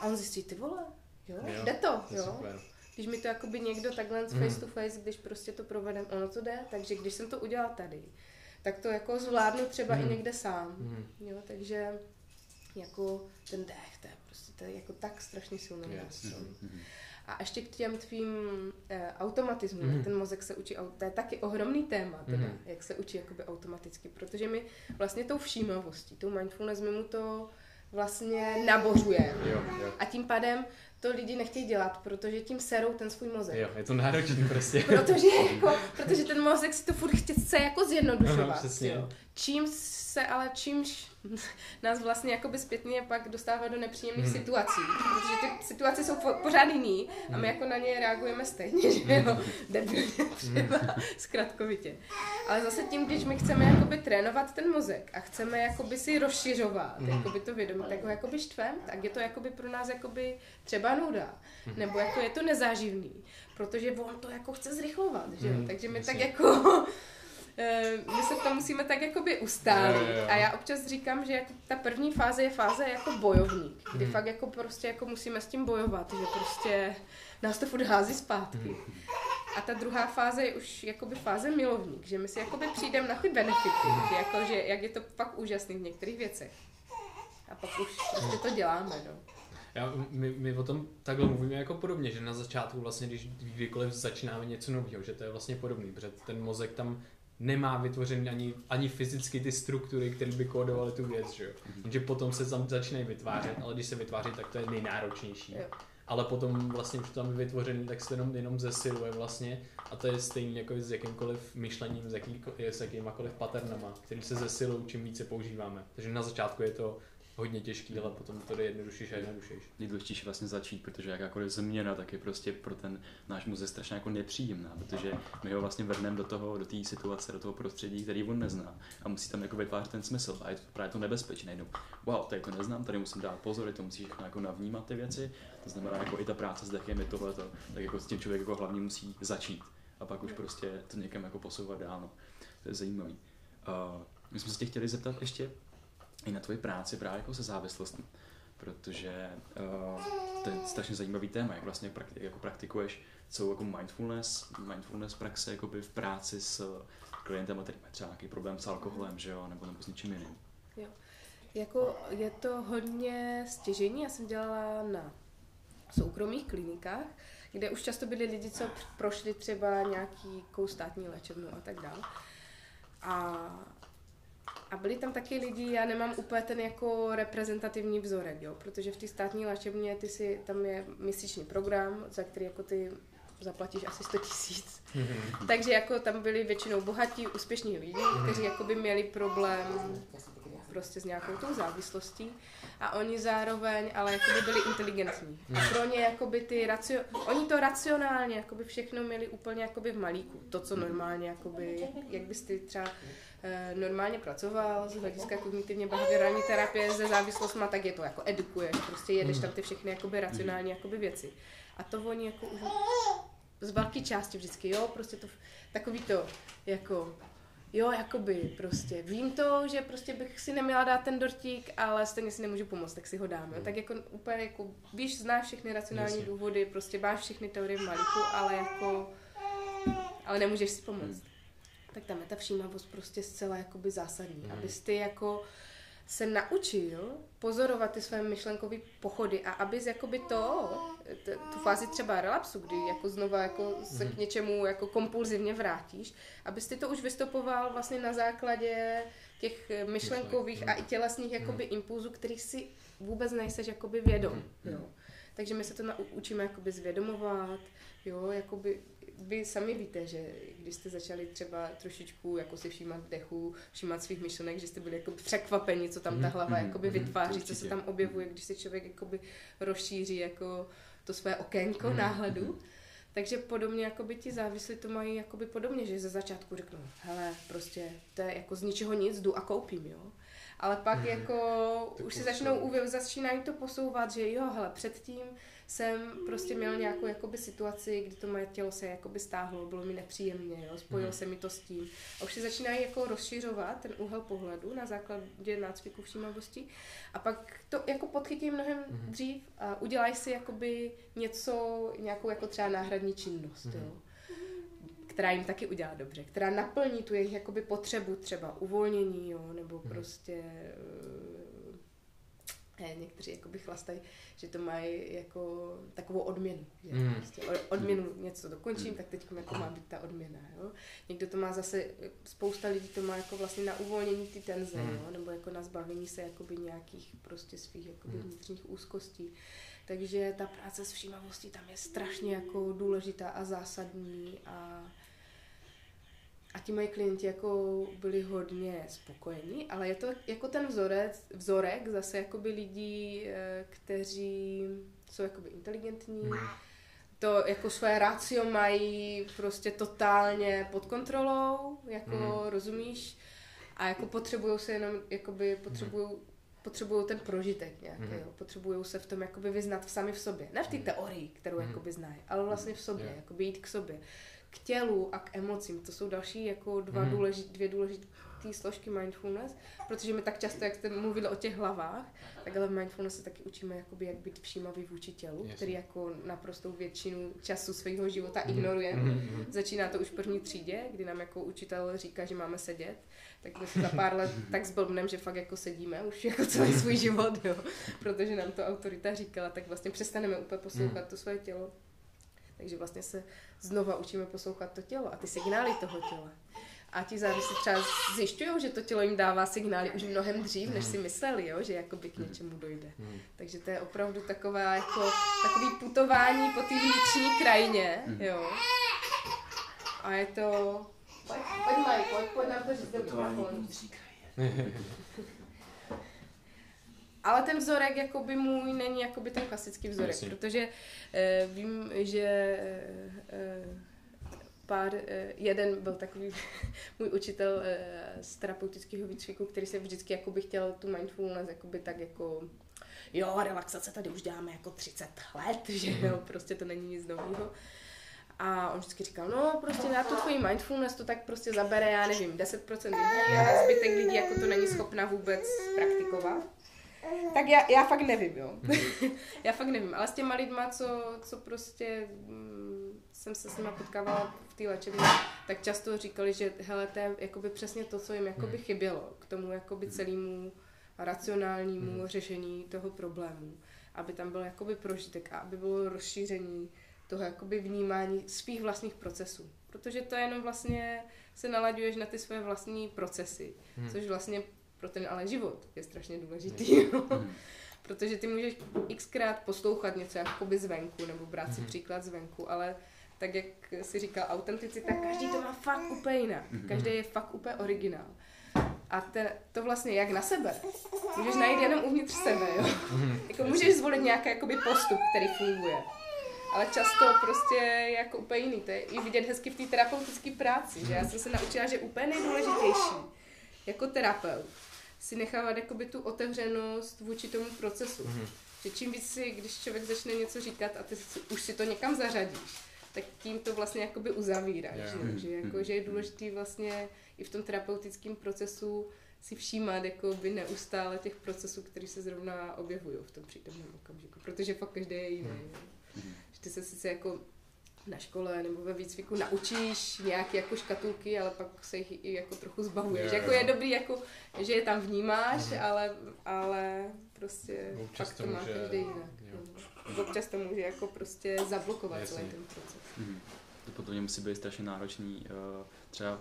A on zjistí, ty vole, jo, Jo, jde to, jo. super. Když mi to jakoby někdo takhle Mhm. face to face, když prostě to provedem, ono to jde, takže když jsem to udělal tady, tak to jako zvládnu třeba i někde sám. Mhm. Jo, takže jako ten dech, to je prostě to je jako tak strašně silný Yes. nástroj. A ještě k těm tvým eh, automatismům, Mhm. jak ten mozek se učí, to je taky ohromný téma, teda, Mhm. jak se učí jakoby automaticky, protože my vlastně tou všímavostí, tou mindfulness, my mu to vlastně nabořujeme. Jo, jo. A tím pádem to lidi nechtějí dělat, protože tím serou ten svůj mozek. Jo, je to náročný prostě. Protože, jako, protože ten mozek si to furt chce jako zjednodušovat. Aha, přesně. Jo. Čím se ale, čímž nás vlastně jakoby zpětně pak dostává do nepříjemných Hmm. situací, protože ty situace jsou po, pořád jiný a my jako na ně reagujeme stejně, že jo, debilně třeba, zkratkovitě. Ale zase tím, když my chceme jakoby trénovat ten mozek a chceme jakoby si rozšiřovat Mhm. jakoby to vědomí, tak ho jakoby štvem, tak je to jakoby pro nás jakoby třeba nuda, Mhm. nebo jako je to nezáživný, protože on to jako chce zrychlovat, že jo, takže my tak jako to musíme tak jakoby ustálit. Jo. A já občas říkám, že jako ta první fáze je fáze jako bojovník, kdy Mhm. fakt jako prostě jako musíme s tím bojovat, že prostě nás to furt hází zpátky. Mhm. A ta druhá fáze je už jakoby fáze milovník, že my si jakoby přijdeme na ty benefity, že, jako, že jak je to fakt úžasný v některých věcech. A pak už prostě to děláme, no. Já, my, my o tom takhle mluvíme jako podobně, že na začátku vlastně, když kdykoliv začínáme něco nového, že to je vlastně podobný, protože ten mozek tam nemá vytvořený ani, ani fyzicky ty struktury, které by kódovaly tu věc, že jo. Takže potom se tam začínají vytvářet, ale když se vytváří, tak to je nejnáročnější. Jo. Ale potom vlastně už to tam je vytvořený, tak se jenom, jenom zesiluje vlastně a to je stejný jako s jakýmkoliv myšlením, s, jaký, s jakýmakoliv patternama, který se zesilují, čím více používáme. Takže na začátku je to hodně těžký, ale potom to jde jednodušší a jednodušší. nejdůležitější vlastně začít, protože jakákoliv změna tak je prostě pro ten náš mozek strašně jako nepříjemná, protože my ho vlastně vrhneme do toho, do té situace, do toho prostředí, který on nezná a musí tam jako vytvářet ten smysl a je to právě to nebezpečné najednou. Wow, tady to neznám, tady musím dát pozor, to musí všechno jako navnímat ty věci, to znamená jako i ta práce s dechem je tohleto, tak jako s tím člověk jako hlavně musí začít a pak už prostě to někam jako posouvat dál, no. to je zajímavý. Uh, my jsme se tě chtěli zeptat ještě i na tvoji práci právě jako se závislostmi, protože uh, to je strašně zajímavý téma, jak vlastně prakti- jako praktikuješ celou jako mindfulness, mindfulness praxe jakoby v práci s klientem, který má třeba nějaký problém s alkoholem, že jo, nebo, nebo s něčím jiným. Jo. Jako je to hodně stěžení, já jsem dělala na soukromých klinikách, kde už často byli lidi, co prošli třeba nějaký státní léčebnu a tak dále. A, a byli tam taky lidi, já nemám úplně ten jako reprezentativní vzorek, jo, protože v té státní léčebně ty si, tam je měsíční program, za který jako ty zaplatíš asi 100 tisíc. Mm-hmm. Takže jako tam byli většinou bohatí, úspěšní lidi, kteří jako by měli problém prostě s nějakou tou závislostí a oni zároveň ale jako by byli inteligentní. A pro ně jakoby ty racio... oni to racionálně jakoby všechno měli úplně jakoby v malíku. To, co normálně jakoby, jak, jak bys ty třeba e, normálně pracoval z hlediska kognitivně behaviorální terapie se závislostma, tak je to jako edukuješ, prostě jedeš tam ty všechny jakoby racionální jakoby věci. A to oni jako už z velké části vždycky, jo, prostě to takový to, jako jo, jakoby prostě vím to, že prostě bych si neměla dát ten dortík, ale stejně si nemůžu pomoct, tak si ho dám. Jo. Hmm. Tak jako úplně jako, víš, znáš všechny racionální Jasně. důvody, prostě máš všechny teorie v malíku, ale jako, ale nemůžeš si pomoct. Hmm. Tak tam je ta všímavost prostě zcela jakoby zásadní, hmm. abys ty jako se naučil pozorovat ty své myšlenkové pochody a abys jakoby to, t, tu fázi třeba relapsu, kdy jako znova jako se k mhm. něčemu jako kompulzivně vrátíš, abys ty to už vystupoval vlastně na základě těch myšlenkových a i tělesných jakoby mhm. impulzů, kterých si vůbec nejseš jakoby vědom. Mhm. Jo. Takže my se to naučíme jakoby zvědomovat, jo, jakoby vy sami víte, že když jste začali třeba trošičku jako si všímat dechu, všímat svých myšlenek, že jste byli jako překvapeni, co tam ta hlava mm, jakoby vytváří, co se tam objevuje, když se člověk jakoby rozšíří jako to své okénko náhledu. Takže podobně jako by ti závislí to mají jakoby podobně, že ze začátku řeknou, hele, prostě to je jako z ničeho nic, jdu a koupím, jo. Ale pak mm-hmm. jako to už si začnou začínají to posouvat, že jo, hele, předtím jsem prostě měl nějakou jakoby situaci, kdy to moje tělo se jakoby stáhlo, bylo mi nepříjemně, jo, spojilo mm-hmm. se mi to s tím. A už si začínají jako rozšiřovat ten úhel pohledu na základě nácviku všímavosti a pak to jako podchytí mnohem mm-hmm. dřív a udělají si jakoby něco, nějakou jako třeba náhradní činnost, mm-hmm. jo která jim taky udělá dobře, která naplní tu jejich jakoby potřebu třeba uvolnění, jo, nebo hmm. prostě někteří jakoby chlastají, že to mají jako takovou odměnu. Že mm. prostě odměnu něco dokončím, mm. tak teď jako má být ta odměna. Jo? Někdo to má zase, spousta lidí to má jako vlastně na uvolnění ty tenze, mm. jo? nebo jako na zbavení se jakoby nějakých prostě svých jakoby mm. vnitřních úzkostí. Takže ta práce s všímavostí tam je strašně jako důležitá a zásadní a a ti moji klienti jako byli hodně spokojení, ale je to jako ten vzorec, vzorek zase jakoby lidí, eh, kteří jsou jakoby inteligentní, to jako své rácio mají prostě totálně pod kontrolou, jako mm. rozumíš, a jako potřebují se jenom, jakoby potřebují potřebují ten prožitek nějaký, mm. jo. potřebují se v tom jakoby vyznat sami v sobě. Ne v té mhm. teorii, kterou mm. jakoby znají, ale vlastně v sobě, yeah. jakoby jít k sobě k tělu a k emocím. To jsou další jako dva hmm. důležit, dvě důležité složky mindfulness, protože my tak často, jak jste mluvili o těch hlavách, tak ale v mindfulness se taky učíme, jakoby, jak být všímavý vůči tělu, Jasně. který jako naprostou většinu času svého života hmm. ignoruje. Hmm. Začíná to už v první třídě, kdy nám jako učitel říká, že máme sedět, tak my se za pár let tak zblbnem, že fakt jako sedíme už jako celý svůj život, jo. protože nám to autorita říkala, tak vlastně přestaneme úplně poslouchat hmm. to svoje tělo. Takže vlastně se znova učíme poslouchat to tělo a ty signály toho těla. A ti závislí třeba zjišťují, že to tělo jim dává signály už mnohem dřív, než si mysleli, jo, že jakoby k něčemu dojde. Takže to je opravdu taková jako, takový putování po té vnitřní krajině, jo. A je to... Pojď, pojď pojď, pojď nám to říct do mikrofonu. Ale ten vzorek jakoby můj není jakoby ten klasický vzorek, Myslím. protože uh, vím, že uh, pár, uh, jeden byl takový můj učitel uh, z terapeutického výcviku, který se vždycky jakoby chtěl tu mindfulness jakoby tak jako jo, relaxace tady už děláme jako 30 let, že jo, mhm. prostě to není nic nového. A on vždycky říkal, no prostě na tu tvoji mindfulness to tak prostě zabere, já nevím, 10% lidí a zbytek lidí jako to není schopna vůbec praktikovat. Tak já, já fakt nevím, jo. Mhm. já fakt nevím, ale s těma lidma, co, co prostě mm, jsem se s nima potkávala v té léčebně, tak často říkali, že hele, to je jakoby přesně to, co jim jakoby mhm. chybělo k tomu jakoby mhm. celému racionálnímu řešení toho problému. Aby tam byl jakoby prožitek a aby bylo rozšíření toho jakoby vnímání svých vlastních procesů. Protože to jenom vlastně se nalaďuješ na ty své vlastní procesy, hmm. což vlastně pro ten ale život je strašně důležitý. Hmm. Protože ty můžeš xkrát poslouchat něco jakoby zvenku, nebo brát si hmm. příklad zvenku, ale tak jak si říkal, autenticita, každý to má fakt úplně jinak. Hmm. Každý je fakt úplně originál. A te, to vlastně jak na sebe. Můžeš najít jenom uvnitř sebe, jo. Jako můžeš zvolit nějaký jakoby postup, který funguje. Ale často prostě je jako úplně jiný. To je i vidět hezky v té terapeutické práci, že já jsem se naučila, že úplně nejdůležitější jako terapeut si nechávat jakoby tu otevřenost vůči tomu procesu. Mm-hmm. Že čím víc si, když člověk začne něco říkat a ty si, už si to někam zařadíš, tak tím to vlastně jakoby uzavíráš. Yeah. Že, že, jako, že je důležitý vlastně i v tom terapeutickém procesu si všímat jako by neustále těch procesů, které se zrovna objevují v tom přítomném okamžiku, protože fakt každý je jiný. Mm. Že ty se sice jako na škole nebo ve výcviku naučíš nějaké jako škatulky, ale pak se jich i jako trochu zbavuješ. Yeah, jako je dobrý, jako, že je tam vnímáš, mm. ale, ale prostě Občas to má každý jinak. No. Občas to může jako prostě zablokovat Jasně. celý ten proces. Mm. To potom musí být strašně náročný. Uh, třeba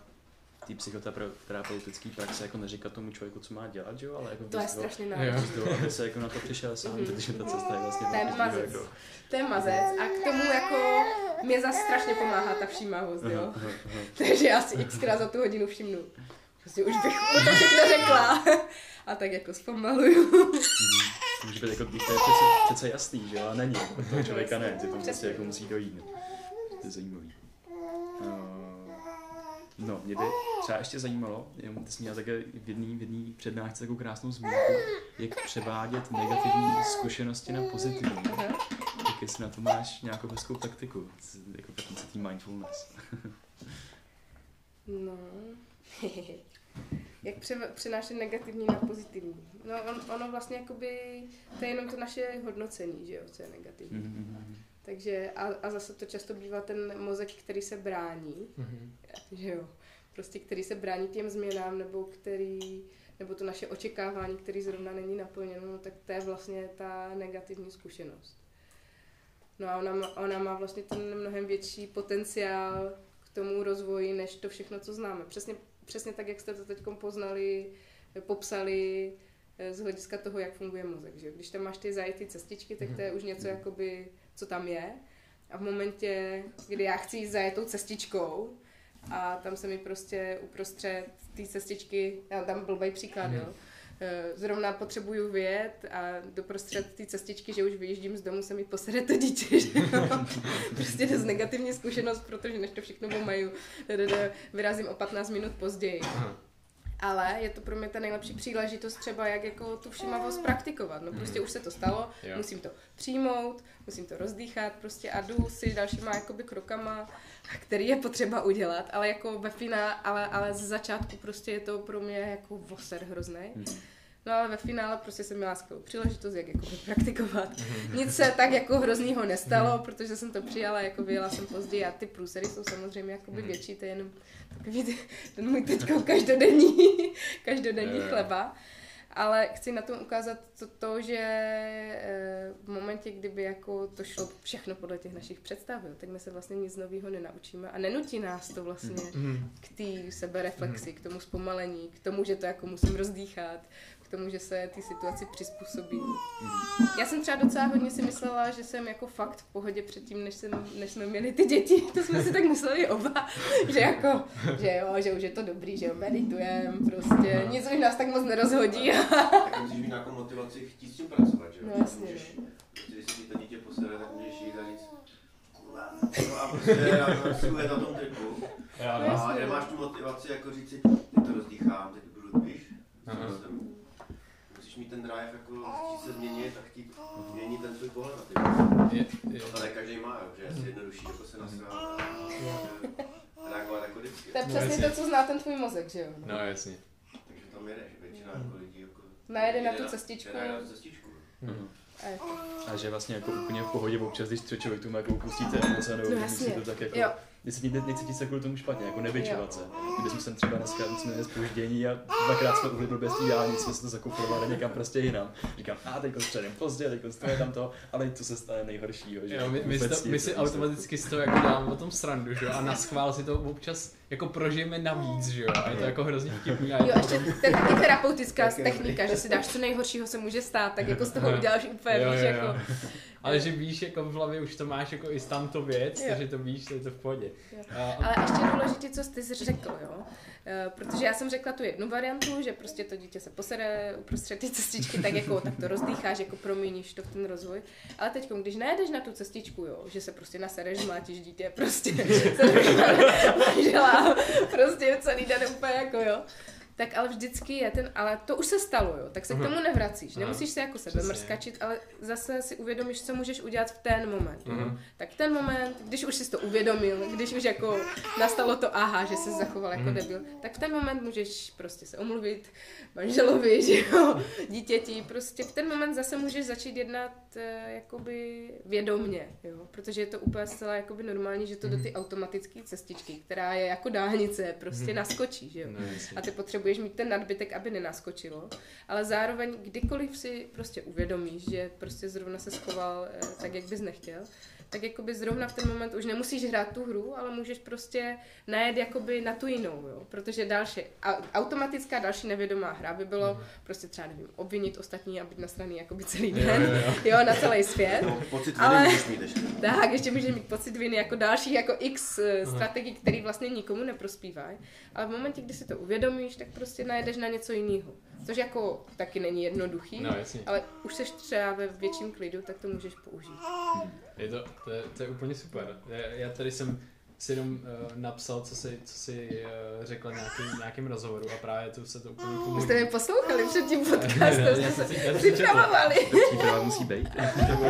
té psychoterapeutické praxe jako neříkat tomu člověku, co má dělat, jo, ale jako to je strašně náročné. aby se jako na to přišel sám, mm-hmm. protože ta cesta je vlastně to je mazec. Jako... To je mazec a k tomu jako mě zase strašně pomáhá ta všímavost, jo. Takže já si xkrát za tu hodinu všimnu. Prostě už bych mu to všechno řekla. A tak jako zpomaluju. Mm-hmm. Může být jako, to je přece, přece jasný, že jo, a není. Toho člověka ne, ty to prostě jako musí dojít. To je zajímavý. No, mě by třeba ještě zajímalo, ty jsi měl také v jedné v jedný přednášce takovou krásnou zmínku, jak převádět negativní zkušenosti na pozitivní. Tak jestli na to máš nějakou hezkou taktiku, jako praktice mindfulness. no, jak pře- přenášet negativní na pozitivní. No, on, ono vlastně jakoby, to je jenom to naše hodnocení, že jo, co je negativní. Mm-hmm. Takže a, a zase to často bývá ten mozek, který se brání, mm-hmm. že jo, prostě který se brání těm změnám, nebo který, nebo to naše očekávání, který zrovna není naplněno, no, tak to je vlastně ta negativní zkušenost. No a ona, má, ona má vlastně ten mnohem větší potenciál k tomu rozvoji, než to všechno, co známe. Přesně, přesně tak, jak jste to teď poznali, popsali, eh, z hlediska toho, jak funguje mozek. Že? Když tam máš ty zajetý cestičky, tak to je už něco, jakoby, co tam je. A v momentě, kdy já chci jít zajetou cestičkou a tam se mi prostě uprostřed té cestičky, já tam blbý příklad, jo, eh, zrovna potřebuju vyjet a doprostřed té cestičky, že už vyjíždím z domu, se mi posede to dítě, že prostě dost negativní zkušenost, protože než to všechno mají, vyrazím o 15 minut později. Aha ale je to pro mě ta nejlepší příležitost třeba, jak jako tu všimavost praktikovat. No prostě už se to stalo, jo. musím to přijmout, musím to rozdýchat prostě a jdu si dalšíma jakoby krokama, který je potřeba udělat, ale jako ve finále, ale, ale z začátku prostě je to pro mě jako voser hrozný. Mm. No ale ve finále prostě jsem měla skvělou příležitost, jak jako praktikovat. Nic se tak jako hroznýho nestalo, protože jsem to přijala, jako vyjela jsem později a ty průsery jsou samozřejmě jakoby větší, to je jenom takový ten můj teďko každodenní, každodenní chleba. Ale chci na tom ukázat to, to že eh, v momentě, kdyby jako to šlo všechno podle těch našich představ, jo, tak my se vlastně nic nového nenaučíme a nenutí nás to vlastně k té sebereflexi, k tomu zpomalení, k tomu, že to jako musím rozdýchat, k tomu, že se té situaci přizpůsobí. Já jsem třeba docela hodně si myslela, že jsem jako fakt v pohodě předtím, než, jsem, než jsme měli ty děti, to jsme si tak mysleli oba, že jako, že jo, že už je to dobrý, že jo, meditujem, prostě nic už nás tak moc nerozhodí. tak musíš mít nějakou motivaci chtít s tím pracovat, že jo? No jasně. Můžeš, prostě, když si to dítě posede, tak můžeš jít a říct, No a prostě já na tom tripu. A nemáš tu motivaci jako říct si, teď to rozdýchám, teď budu, víš, mít ten drive, jako chtít se změnit a chtít změnit ten svůj pohled na ty je, To ne každý má, že je asi jednodušší jako se nasrát reagovat jako vždycky. To je přesně no, to, co zná ten tvůj mozek, že jo? No, no jasně. Takže tam jedeš, většina jako lidí jako... Najede na tu cestičku. Najede na tu cestičku. Mm. A, že vlastně jako úplně v pohodě občas, když člověk tu jako upustíte emoce nebo no, jasně. to tak jako... Jo necítit se kvůli tomu špatně, jako nevyčovat se. Kdyby jsme sem třeba dneska jsme měli spoždění a dvakrát jsme uhli blbě dálnic, jsme se to zakuprovali někam prostě jinam. Říkám, a teď středem pozdě, teď to tam to, ale to se stane nejhoršího. Že? Jo, my, my, to, my si automaticky z toho jako děláme o tom srandu, že jo, a na schvál si to občas jako prožijeme navíc, že jo, a je to jako hrozně vtipný. A jo, ještě ten, i terapeutická technika, že si dáš co nejhoršího se může stát, tak jako z toho uděláš úplně, jo, jo, jo. jako ale že víš, jako v hlavě už to máš jako i tamto věc, jo. takže to víš, je to v pohodě. Ale ještě důležité, co jsi řekl, jo? Uh, protože já jsem řekla tu jednu variantu, že prostě to dítě se posede uprostřed té cestičky, tak jako tak to rozdýcháš, jako proměníš to v ten rozvoj. Ale teď, když nejedeš na tu cestičku, jo, že se prostě nasereš, mlátíš dítě, prostě se prostě celý den úplně jako jo tak ale vždycky je ten, ale to už se stalo, jo, tak se k tomu nevracíš. Nemusíš se jako sebe mrskačit, ale zase si uvědomíš, co můžeš udělat v ten moment. Mm-hmm. Tak ten moment, když už jsi to uvědomil, když už jako nastalo to aha, že se zachoval jako mm-hmm. debil, tak v ten moment můžeš prostě se omluvit manželovi, že jo, dítěti, prostě v ten moment zase můžeš začít jednat uh, jakoby vědomně, jo, protože je to úplně zcela jakoby normální, že to do ty mhm. automatické cestičky, která je jako dálnice, prostě naskočí, že jo. No, a ty potřebuješ potřebuješ mít ten nadbytek, aby nenaskočilo, ale zároveň kdykoliv si prostě uvědomíš, že prostě zrovna se schoval eh, tak, jak bys nechtěl, tak jakoby zrovna v ten moment už nemusíš hrát tu hru, ale můžeš prostě najet jakoby na tu jinou, jo. Protože další, automatická další nevědomá hra by bylo mm. prostě třeba, nevím, obvinit ostatní a být na straně jakoby celý den, jo, jo, jo. jo na celý svět. No, pocit viny ale, můžeš mít ještě. Tak, ještě můžeš mít pocit viny jako další, jako x uh, strategií, který vlastně nikomu neprospívají. Ale v momentě, kdy si to uvědomíš, tak prostě najedeš na něco jiného. Což jako taky není jednoduchý, no, ale už seš třeba ve větším klidu, tak to můžeš použít. Je to, to, je, to je úplně super. Já, já tady jsem si jenom uh, napsal, co si, co si uh, řekla nějakým, nějakým rozhovoru a právě tu se to úplně pomůže. Jste mě poslouchali před tím podcastem, jste se připravovali. Příprava musí být.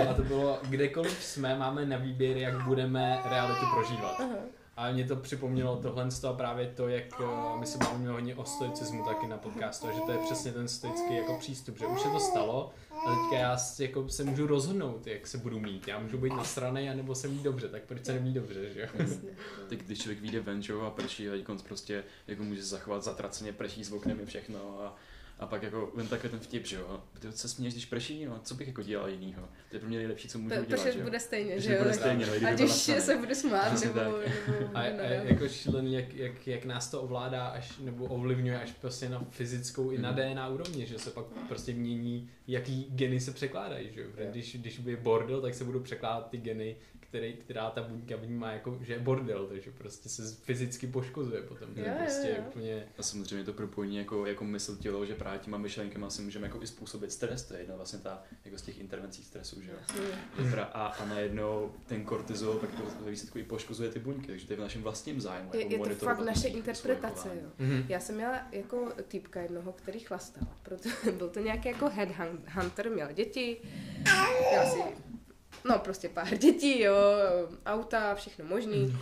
a to bylo, kdekoliv jsme, máme na výběr, jak budeme realitu prožívat. Uh-huh. A mě to připomnělo tohle a právě to, jak uh, my se bavíme hodně o stoicismu taky na podcastu, a že to je přesně ten stoický jako přístup, že už se to stalo a teďka já jako se můžu rozhodnout, jak se budu mít. Já můžu být na straně, anebo se mít dobře, tak proč se nemít dobře, že jo? tak když člověk vyjde ven, a prší a prostě jako může zachovat zatraceně prší s oknem všechno a a pak jako jen takhle ten vtip, že jo. Ty se směješ, když prší, no, co bych jako dělal jinýho? To je pro mě nejlepší, co můžu to, dělat, že bude stejně, že jo. Bude stejně, no, a když se bude smát, nebo, nebo, a, a, jako šílený, jak, jak, jak, nás to ovládá, až, nebo ovlivňuje až prostě na fyzickou i na mhm. DNA úrovni, že se pak prostě mění, jaký geny se překládají, že jo. Když, když bude bordel, tak se budou překládat ty geny, který, která ta buňka vnímá jako, že je bordel, takže prostě se fyzicky poškozuje potom. Jo, prostě jo, jo. Úplně... A samozřejmě to propojení jako, jako mysl tělo, že právě těma myšlenkama si můžeme jako i způsobit stres, to je jedna vlastně ta, jako z těch intervencí stresu, že jo. A, a najednou ten kortizol pak to ve výsledku i poškozuje ty buňky, takže to je v našem vlastním zájmu. Je, jako je to fakt naše interpretace, jo. Mm-hmm. Já jsem měla jako týpka jednoho, který chlastal, proto byl to nějaký jako headhunter, měl děti, já si no prostě pár dětí, jo, auta, všechno možný.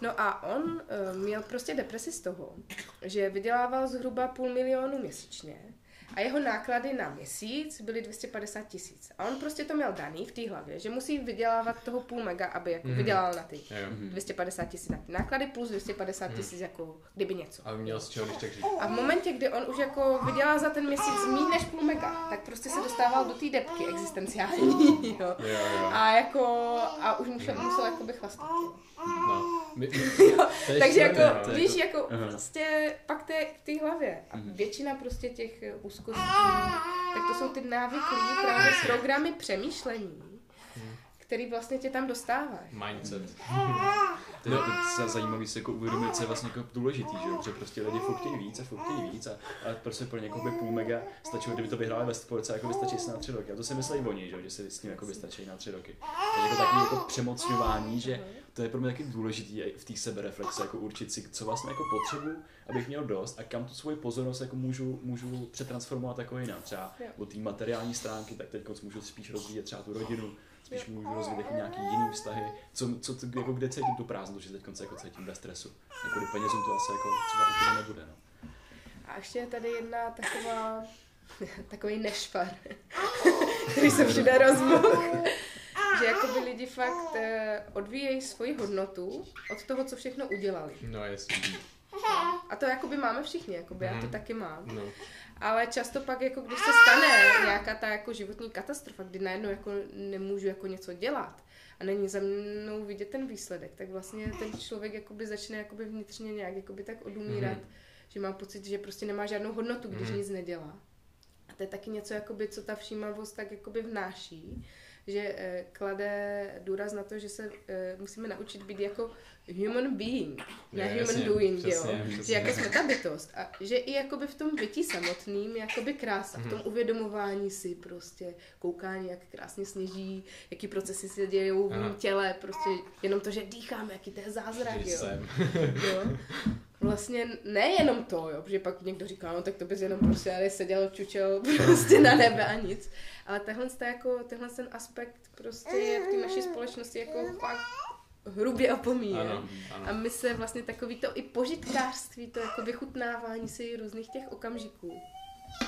No a on uh, měl prostě depresi z toho, že vydělával zhruba půl milionu měsíčně a jeho náklady na měsíc byly 250 tisíc. A on prostě to měl daný v té hlavě, že musí vydělávat toho půl mega, aby jako mm. vydělal na ty mm. 250 tisíc na ty náklady plus 250 mhm. tisíc mm. jako kdyby něco. A měl z čeho když tak žít. A v momentě, kdy on už jako vydělá za ten měsíc méně než půl mega, tak prostě se dostával do té depky existenciální, jo. Jo, jo. A jako, a už musel, musel jako by chlastat. Jo. No. My, my, jo, takže jako, no, víš, jako uh-huh. prostě pak té, v té hlavě. A uh-huh. většina prostě těch eh, úzkostí, tak to jsou ty návyklý právě programy přemýšlení, uh-huh. který vlastně tě tam dostávají. Mindset. To je no. zajímavý si jako uvědomit, co je vlastně jako důležitý, že, že prostě lidi furt chtějí víc a furt chtějí víc a, a prostě pro někoho by půl mega stačilo, kdyby to vyhráli ve sportce, jako vystačí si na tři roky. A to si myslí oni, že, že si s tím jako vystačí na tři roky. Takže jako takový jako přemocňování, že to je pro mě taky důležitý v té sebereflexe, jako určit si, co vlastně jako potřebu, abych měl dost a kam tu svoji pozornost jako můžu, můžu přetransformovat jako jinak. Třeba od té materiální stránky, tak teď můžu spíš rozvíjet třeba tu rodinu, spíš můžu rozvíjet jako nějaký jiný vztahy, co, co, jako kde cítím tu prázdnotu, že teď jako cítím bez stresu. Jako penězům to asi jako třeba úplně nebude. No. A ještě je tady jedna taková, takový nešvar, který se všude rozmohl že jakoby lidi fakt eh, odvíjejí svoji hodnotu od toho, co všechno udělali. No, jasně. A to jakoby máme všichni, jakoby, já to Mhm. taky mám. No. Ale často pak, jako když se stane nějaká ta jako životní katastrofa, kdy najednou jako nemůžu jako něco dělat a není za mnou vidět ten výsledek, tak vlastně ten člověk jakoby začne jakoby vnitřně nějak jakoby tak odumírat, Mhm. že má pocit, že prostě nemá žádnou hodnotu, když Mhm. nic nedělá. A to je taky něco, jakoby, co ta všímavost tak jakoby vnáší, že eh, klade důraz na to, že se eh, musíme naučit být jako human being, ne Jo, human jasně, doing, přesně, jo. přesně. Že jako jsme ta bytost. A že i jakoby v tom bytí samotným je jakoby krása, v Mhm. tom uvědomování si prostě, koukání, jak krásně sněží, jaký procesy se dějou v mém těle, prostě jenom to, že dýcháme, jaký to je zázrak, Že jo. jo. Vlastně nejenom to, jo, protože pak někdo říká, no tak to bys jenom prostě tady seděl, čučel prostě na nebe a nic. Ale tenhle, jako, tenhle ten aspekt prostě je v té naší společnosti jako fakt hrubě opomíjen. Ano, A ano. my se vlastně takový to i požitkářství, to jako vychutnávání si různých těch okamžiků,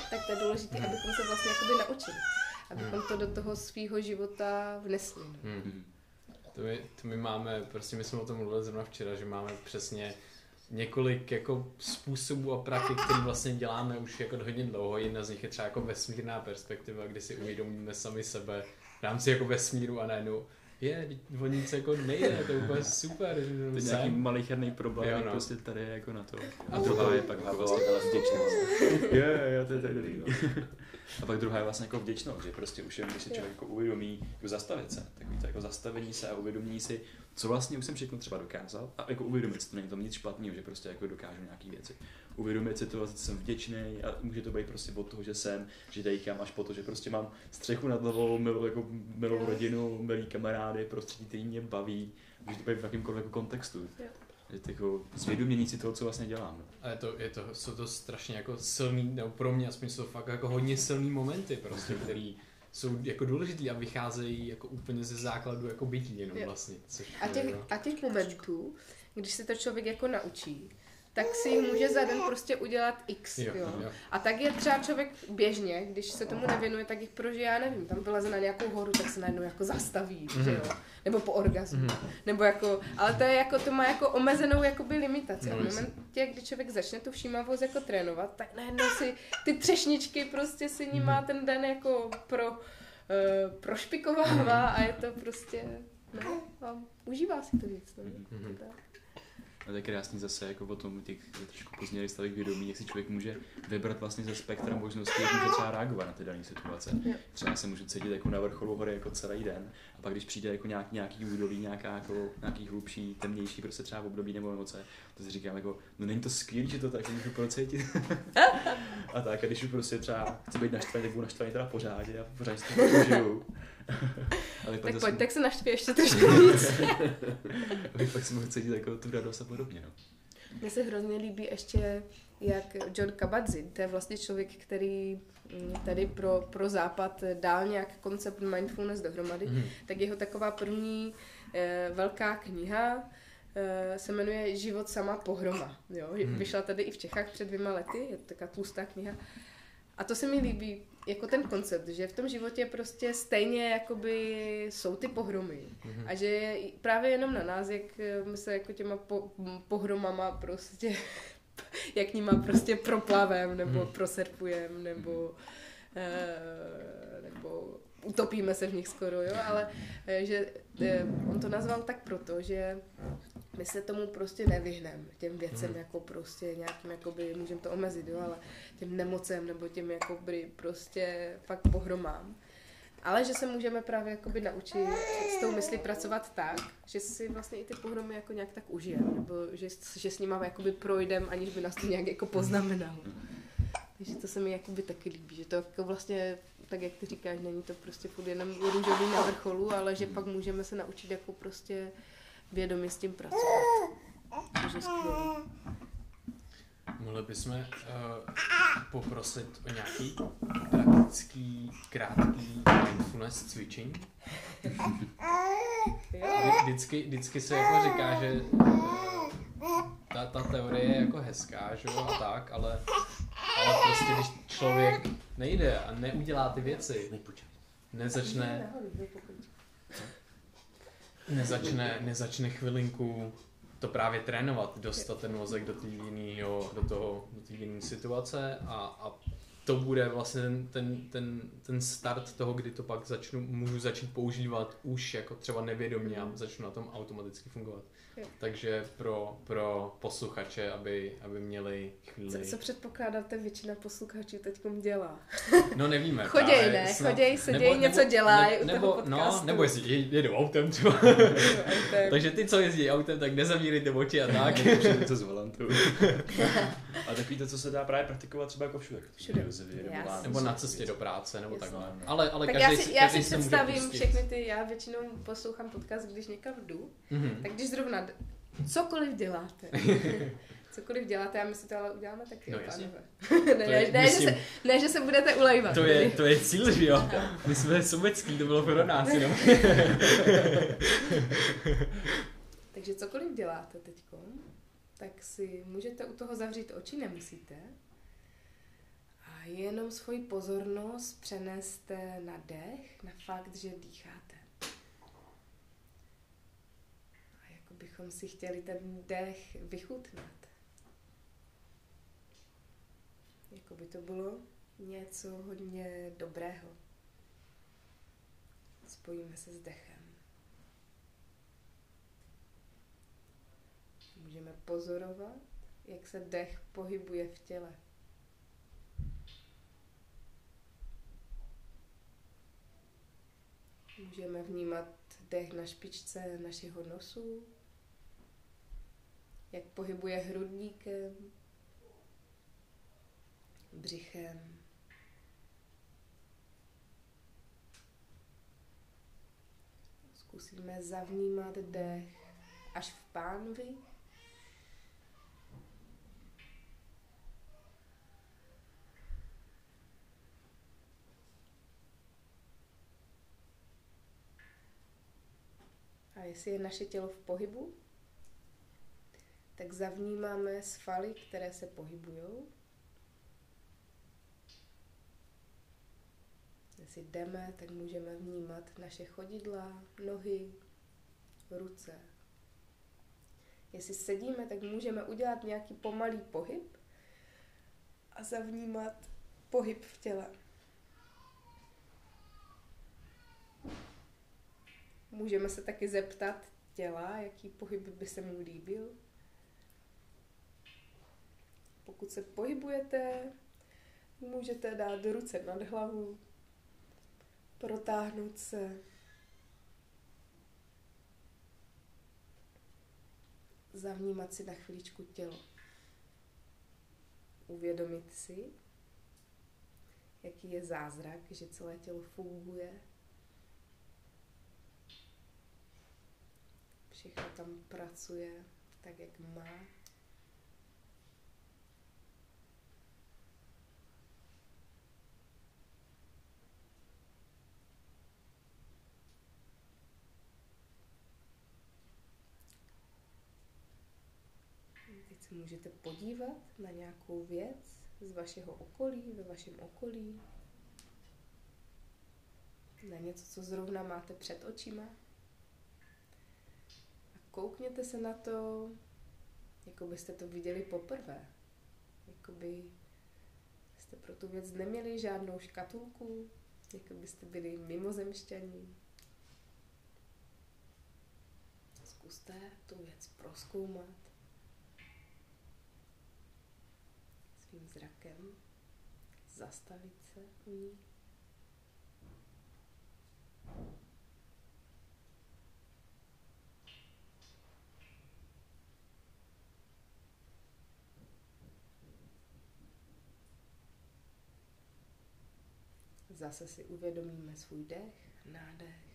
tak to je důležité, Hmm. abychom se vlastně jakoby naučili. Abychom to do toho svého života vnesli. no. Hmm. To my, to my máme, prostě my jsme o tom mluvili zrovna včera, že máme přesně několik jako způsobů a praktik, který vlastně děláme už jako hodně dlouho. Jedna z nich je třeba jako vesmírná perspektiva, kdy si uvědomíme sami sebe v rámci jako vesmíru a najednou je, o nic jako nejde, to je úplně super. že To je nějaký malicherný problém, Jo, no. prostě tady je jako na to. A druhá to- je pak jako vlastně vděčnost. Jo, jo, jo, to je tak dobrý. A pak druhá je vlastně jako vděčnost, že prostě už jen, když si člověk jako uvědomí, jako zastavit se, takový to jako zastavení se a uvědomění si, co vlastně už jsem všechno třeba dokázal a jako uvědomit si, to není to nic špatného, že prostě jako dokážu nějaké věci. Uvědomit si to, že jsem vděčný a může to být prostě od toho, že jsem, že dejchám až po to, že prostě mám střechu nad hlavou, milou, jako milou rodinu, milý kamarády, prostředí, který mě baví, může to být v jakýmkoliv jako kontextu. Jo. Je to jako zvědomění si toho, co vlastně dělám. no. A je to, je to, jsou to strašně jako silný, nebo pro mě aspoň jsou fakt jako hodně silný momenty prostě, který jsou jako důležitý a vycházejí jako úplně ze základu jako bytí jenom vlastně. Což A těch, jako- a těch momentů, když se to člověk jako naučí, tak si jich může za den prostě udělat x, Jo, jo. jo. A tak je třeba člověk běžně, když se tomu nevěnuje, tak jich prožije, já nevím, tam vyleze na nějakou horu, tak se najednou jako zastaví, Mhm. že jo. Nebo po orgazmu. Mhm. Nebo jako, ale to je jako, to má jako omezenou jakoby limitaci. No, a v jasně. momentě, kdy člověk začne tu všímavost jako trénovat, tak najednou si ty třešničky prostě si ní má ten den jako pro, uh, prošpikovává a je to prostě, no, a užívá si to víc. No. Mhm. Tak. A to je krásný zase jako o tom těch trošku později stavých vědomí, jak si člověk může vybrat vlastně ze spektra možností, jak může třeba reagovat na ty dané situace. Jo. Třeba se můžu cítit jako na vrcholu hory jako celý den a pak když přijde jako nějak, nějaký údolí, nějaká jako, nějaký hlubší, temnější prostě třeba období nebo emoce, to si říkám jako, no není to skvělý, že to tak můžu procítit. a tak, a když už prostě třeba chci být naštvaný, tak budu naštvaný teda pořádně a pořádně si to užiju. Ale Tak pojď, tak se naštví ještě trošku víc. abych pak si mohl cítit jako tu radost a podobně. No. Mně se hrozně líbí ještě, jak John Kabat-Zinn, to je vlastně člověk, který mm, tady pro, pro západ dál nějak koncept mindfulness dohromady, Mhm. tak jeho taková první eh, velká kniha eh, se jmenuje Život sama pohroma. Jo? Hmm. Vyšla tady i v Čechách před dvěma lety, je to taková tlustá kniha. A to se mi líbí, jako ten koncept, že v tom životě prostě stejně jakoby jsou ty pohromy. Mhm. A že je právě jenom na nás, jak eh, my se jako těma po, pohromama prostě, jak nima prostě proplavem, nebo Mhm. proserpujem, nebo, eh, nebo utopíme se v nich skoro, jo, ale eh, že on to nazval tak proto, že my se tomu prostě nevyhneme, těm věcem Mhm. jako prostě nějakým, jakoby, můžeme to omezit, jo, ale těm nemocem nebo těm jakoby prostě fakt pohromám. Ale že se můžeme právě jakoby naučit s tou myslí pracovat tak, že si vlastně i ty pohromy jako nějak tak užijeme, nebo že, že s nima jakoby projdem, aniž by nás to nějak jako poznamenalo. Takže to se mi jakoby taky líbí, že to jako vlastně, tak jak ty říkáš, není to prostě furt jenom růžový na vrcholu, ale že pak můžeme se naučit jako prostě vědomě s tím pracovat. Takže skvělý. Mohli bychom uh, poprosit o nějaký praktický, krátký mindfulness cvičení? Vždycky, vždycky se jako říká, že uh, ta, ta teorie je jako hezká, že jo, a tak, ale, ale prostě když člověk nejde a neudělá ty věci, nezačne, nezačne, nezačne chvilinku to právě trénovat, dostat ten mozek do té do toho, do jiné situace a, a to bude vlastně ten, ten, ten, ten start toho, kdy to pak začnu, můžu začít používat už jako třeba nevědomě a začnu na tom automaticky fungovat. Jo. Takže pro, pro posluchače, aby, aby měli chvíli... Co, co předpokládáte, většina posluchačů teď dělá? No nevíme. choděj, ne? Snad, choděj, seděj, nebo, něco nebo, dělají ne, nebo, No, nebo jestli jedou autem třeba. Takže ty, co jezdí autem, tak nezavírejte oči a tak. to z volantu. a takový to, co se dá právě praktikovat třeba jako všude. Všude. Nebo na cestě do práce, nebo takhle. Ale, ale tak každý, já si, já si představím všechny ty, já většinou poslouchám podcast, když někam jdu, mm-hmm. tak když zrovna cokoliv děláte. cokoliv děláte, a my si to ale uděláme taky, no, ne, ne, je, ne, myslím, že se, ne, že se budete ulejvat. To je, to je cíl, že jo? My jsme sobecký, to bylo pro nás, jo? Takže cokoliv děláte teď, tak si můžete u toho zavřít oči, nemusíte. A jenom svoji pozornost přeneste na dech, na fakt, že dýcháte. Bychom si chtěli ten dech vychutnat. Jako by to bylo něco hodně dobrého. Spojíme se s dechem. Můžeme pozorovat, jak se dech pohybuje v těle. Můžeme vnímat dech na špičce našeho nosu, jak pohybuje hrudníkem, břichem. Zkusíme zavnímat dech až v pánvi. A jestli je naše tělo v pohybu, tak zavnímáme svaly, které se pohybují. Jestli jdeme, tak můžeme vnímat naše chodidla, nohy, ruce. Jestli sedíme, tak můžeme udělat nějaký pomalý pohyb a zavnímat pohyb v těle. Můžeme se taky zeptat těla, jaký pohyb by se mu líbil. Pokud se pohybujete, můžete dát ruce nad hlavu, protáhnout se. Zavnímat si na chvíličku tělo. Uvědomit si, jaký je zázrak, že celé tělo funguje. Všechno tam pracuje tak, jak má. se můžete podívat na nějakou věc z vašeho okolí, ve vašem okolí, na něco, co zrovna máte před očima. A koukněte se na to, jako byste to viděli poprvé. Jako by jste pro tu věc neměli žádnou škatulku, jako byste byli mimozemšťaní. Zkuste tu věc proskoumat. Svým zrakem, zastavit se u ní. Zase si uvědomíme svůj dech, nádech,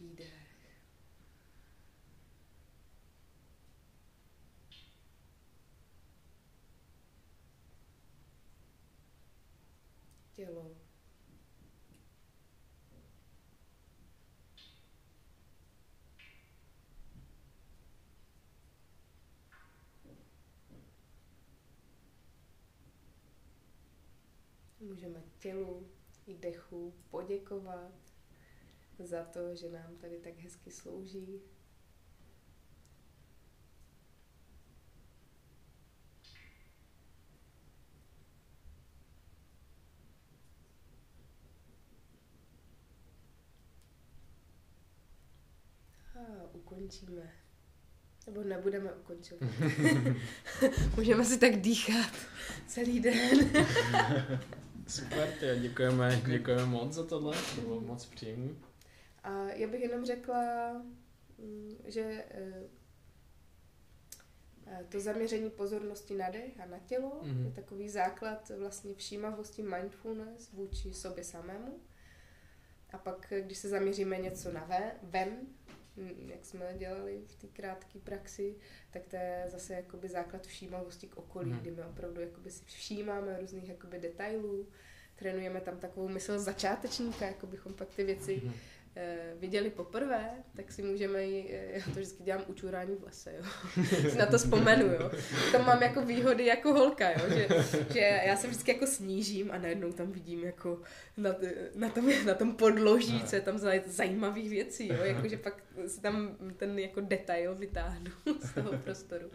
výdech. Tělo. Můžeme tělu i dechu poděkovat za to, že nám tady tak hezky slouží. A ukončíme. Nebo nebudeme ukončovat. Můžeme si tak dýchat celý den. Super, tě, děkujeme, děkujeme moc za tohle, to bylo moc příjemné. A já bych jenom řekla, mm, že eh, eh, to zaměření pozornosti na dech a na tělo mm-hmm. je takový základ vlastně všímavosti mindfulness vůči sobě samému. A pak, když se zaměříme něco na ven, jak jsme dělali v té krátké praxi, tak to je zase jakoby základ všímavosti k okolí, mm. kdy my opravdu jakoby si všímáme různých jakoby detailů, trénujeme tam takovou mysl začátečníka, jako bychom pak ty věci mm Eh, viděli poprvé, tak si můžeme eh, já to vždycky dělám učurání v lese, jo. si na to vzpomenu, jo. Tam mám jako výhody jako holka, jo, že, že já se vždycky jako snížím a najednou tam vidím jako na, na, tom, na tom podloží, co je tam za zajímavých věcí, jo, jakože pak si tam ten jako detail vytáhnu z toho prostoru.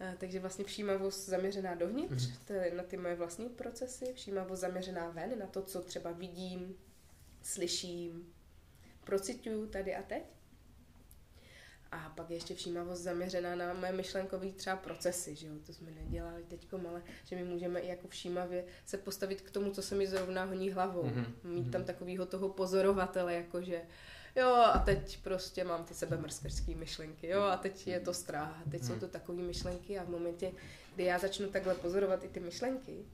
Eh, takže vlastně všímavost zaměřená dovnitř, mhm. to je na ty moje vlastní procesy, všímavost zaměřená ven, na to, co třeba vidím, slyším, procituju tady a teď. A pak ještě všímavost zaměřená na mé myšlenkové třeba procesy, že jo, to jsme nedělali teď, ale že my můžeme i jako všímavě se postavit k tomu, co se mi zrovna honí hlavou. Mm-hmm. Mít tam mhm. takového toho pozorovatele, jakože jo a teď prostě mám ty sebemrskerské myšlenky, jo a teď je to strach, a teď mm-hmm. jsou to takové myšlenky a v momentě, kdy já začnu takhle pozorovat i ty myšlenky,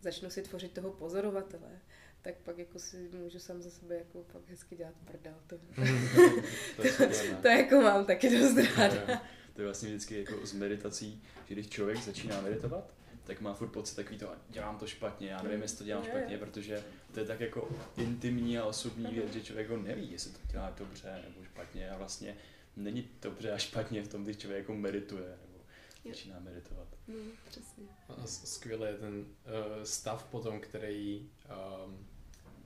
začnu si tvořit toho pozorovatele, tak pak jako si můžu sám za sebe jako pak hezky dělat prdel. To, to, to, to jako mám taky dost ráda. To je vlastně vždycky jako z meditací, že když člověk začíná meditovat, tak má furt pocit takový to, dělám to špatně, já nevím, jestli to dělám špatně, protože to je tak jako intimní a osobní věc, že člověk ho neví, jestli to dělá dobře nebo špatně a vlastně není dobře a špatně v tom, když člověk jako medituje nebo začíná meditovat. No, přesně. A skvělý je ten uh, stav potom, který um,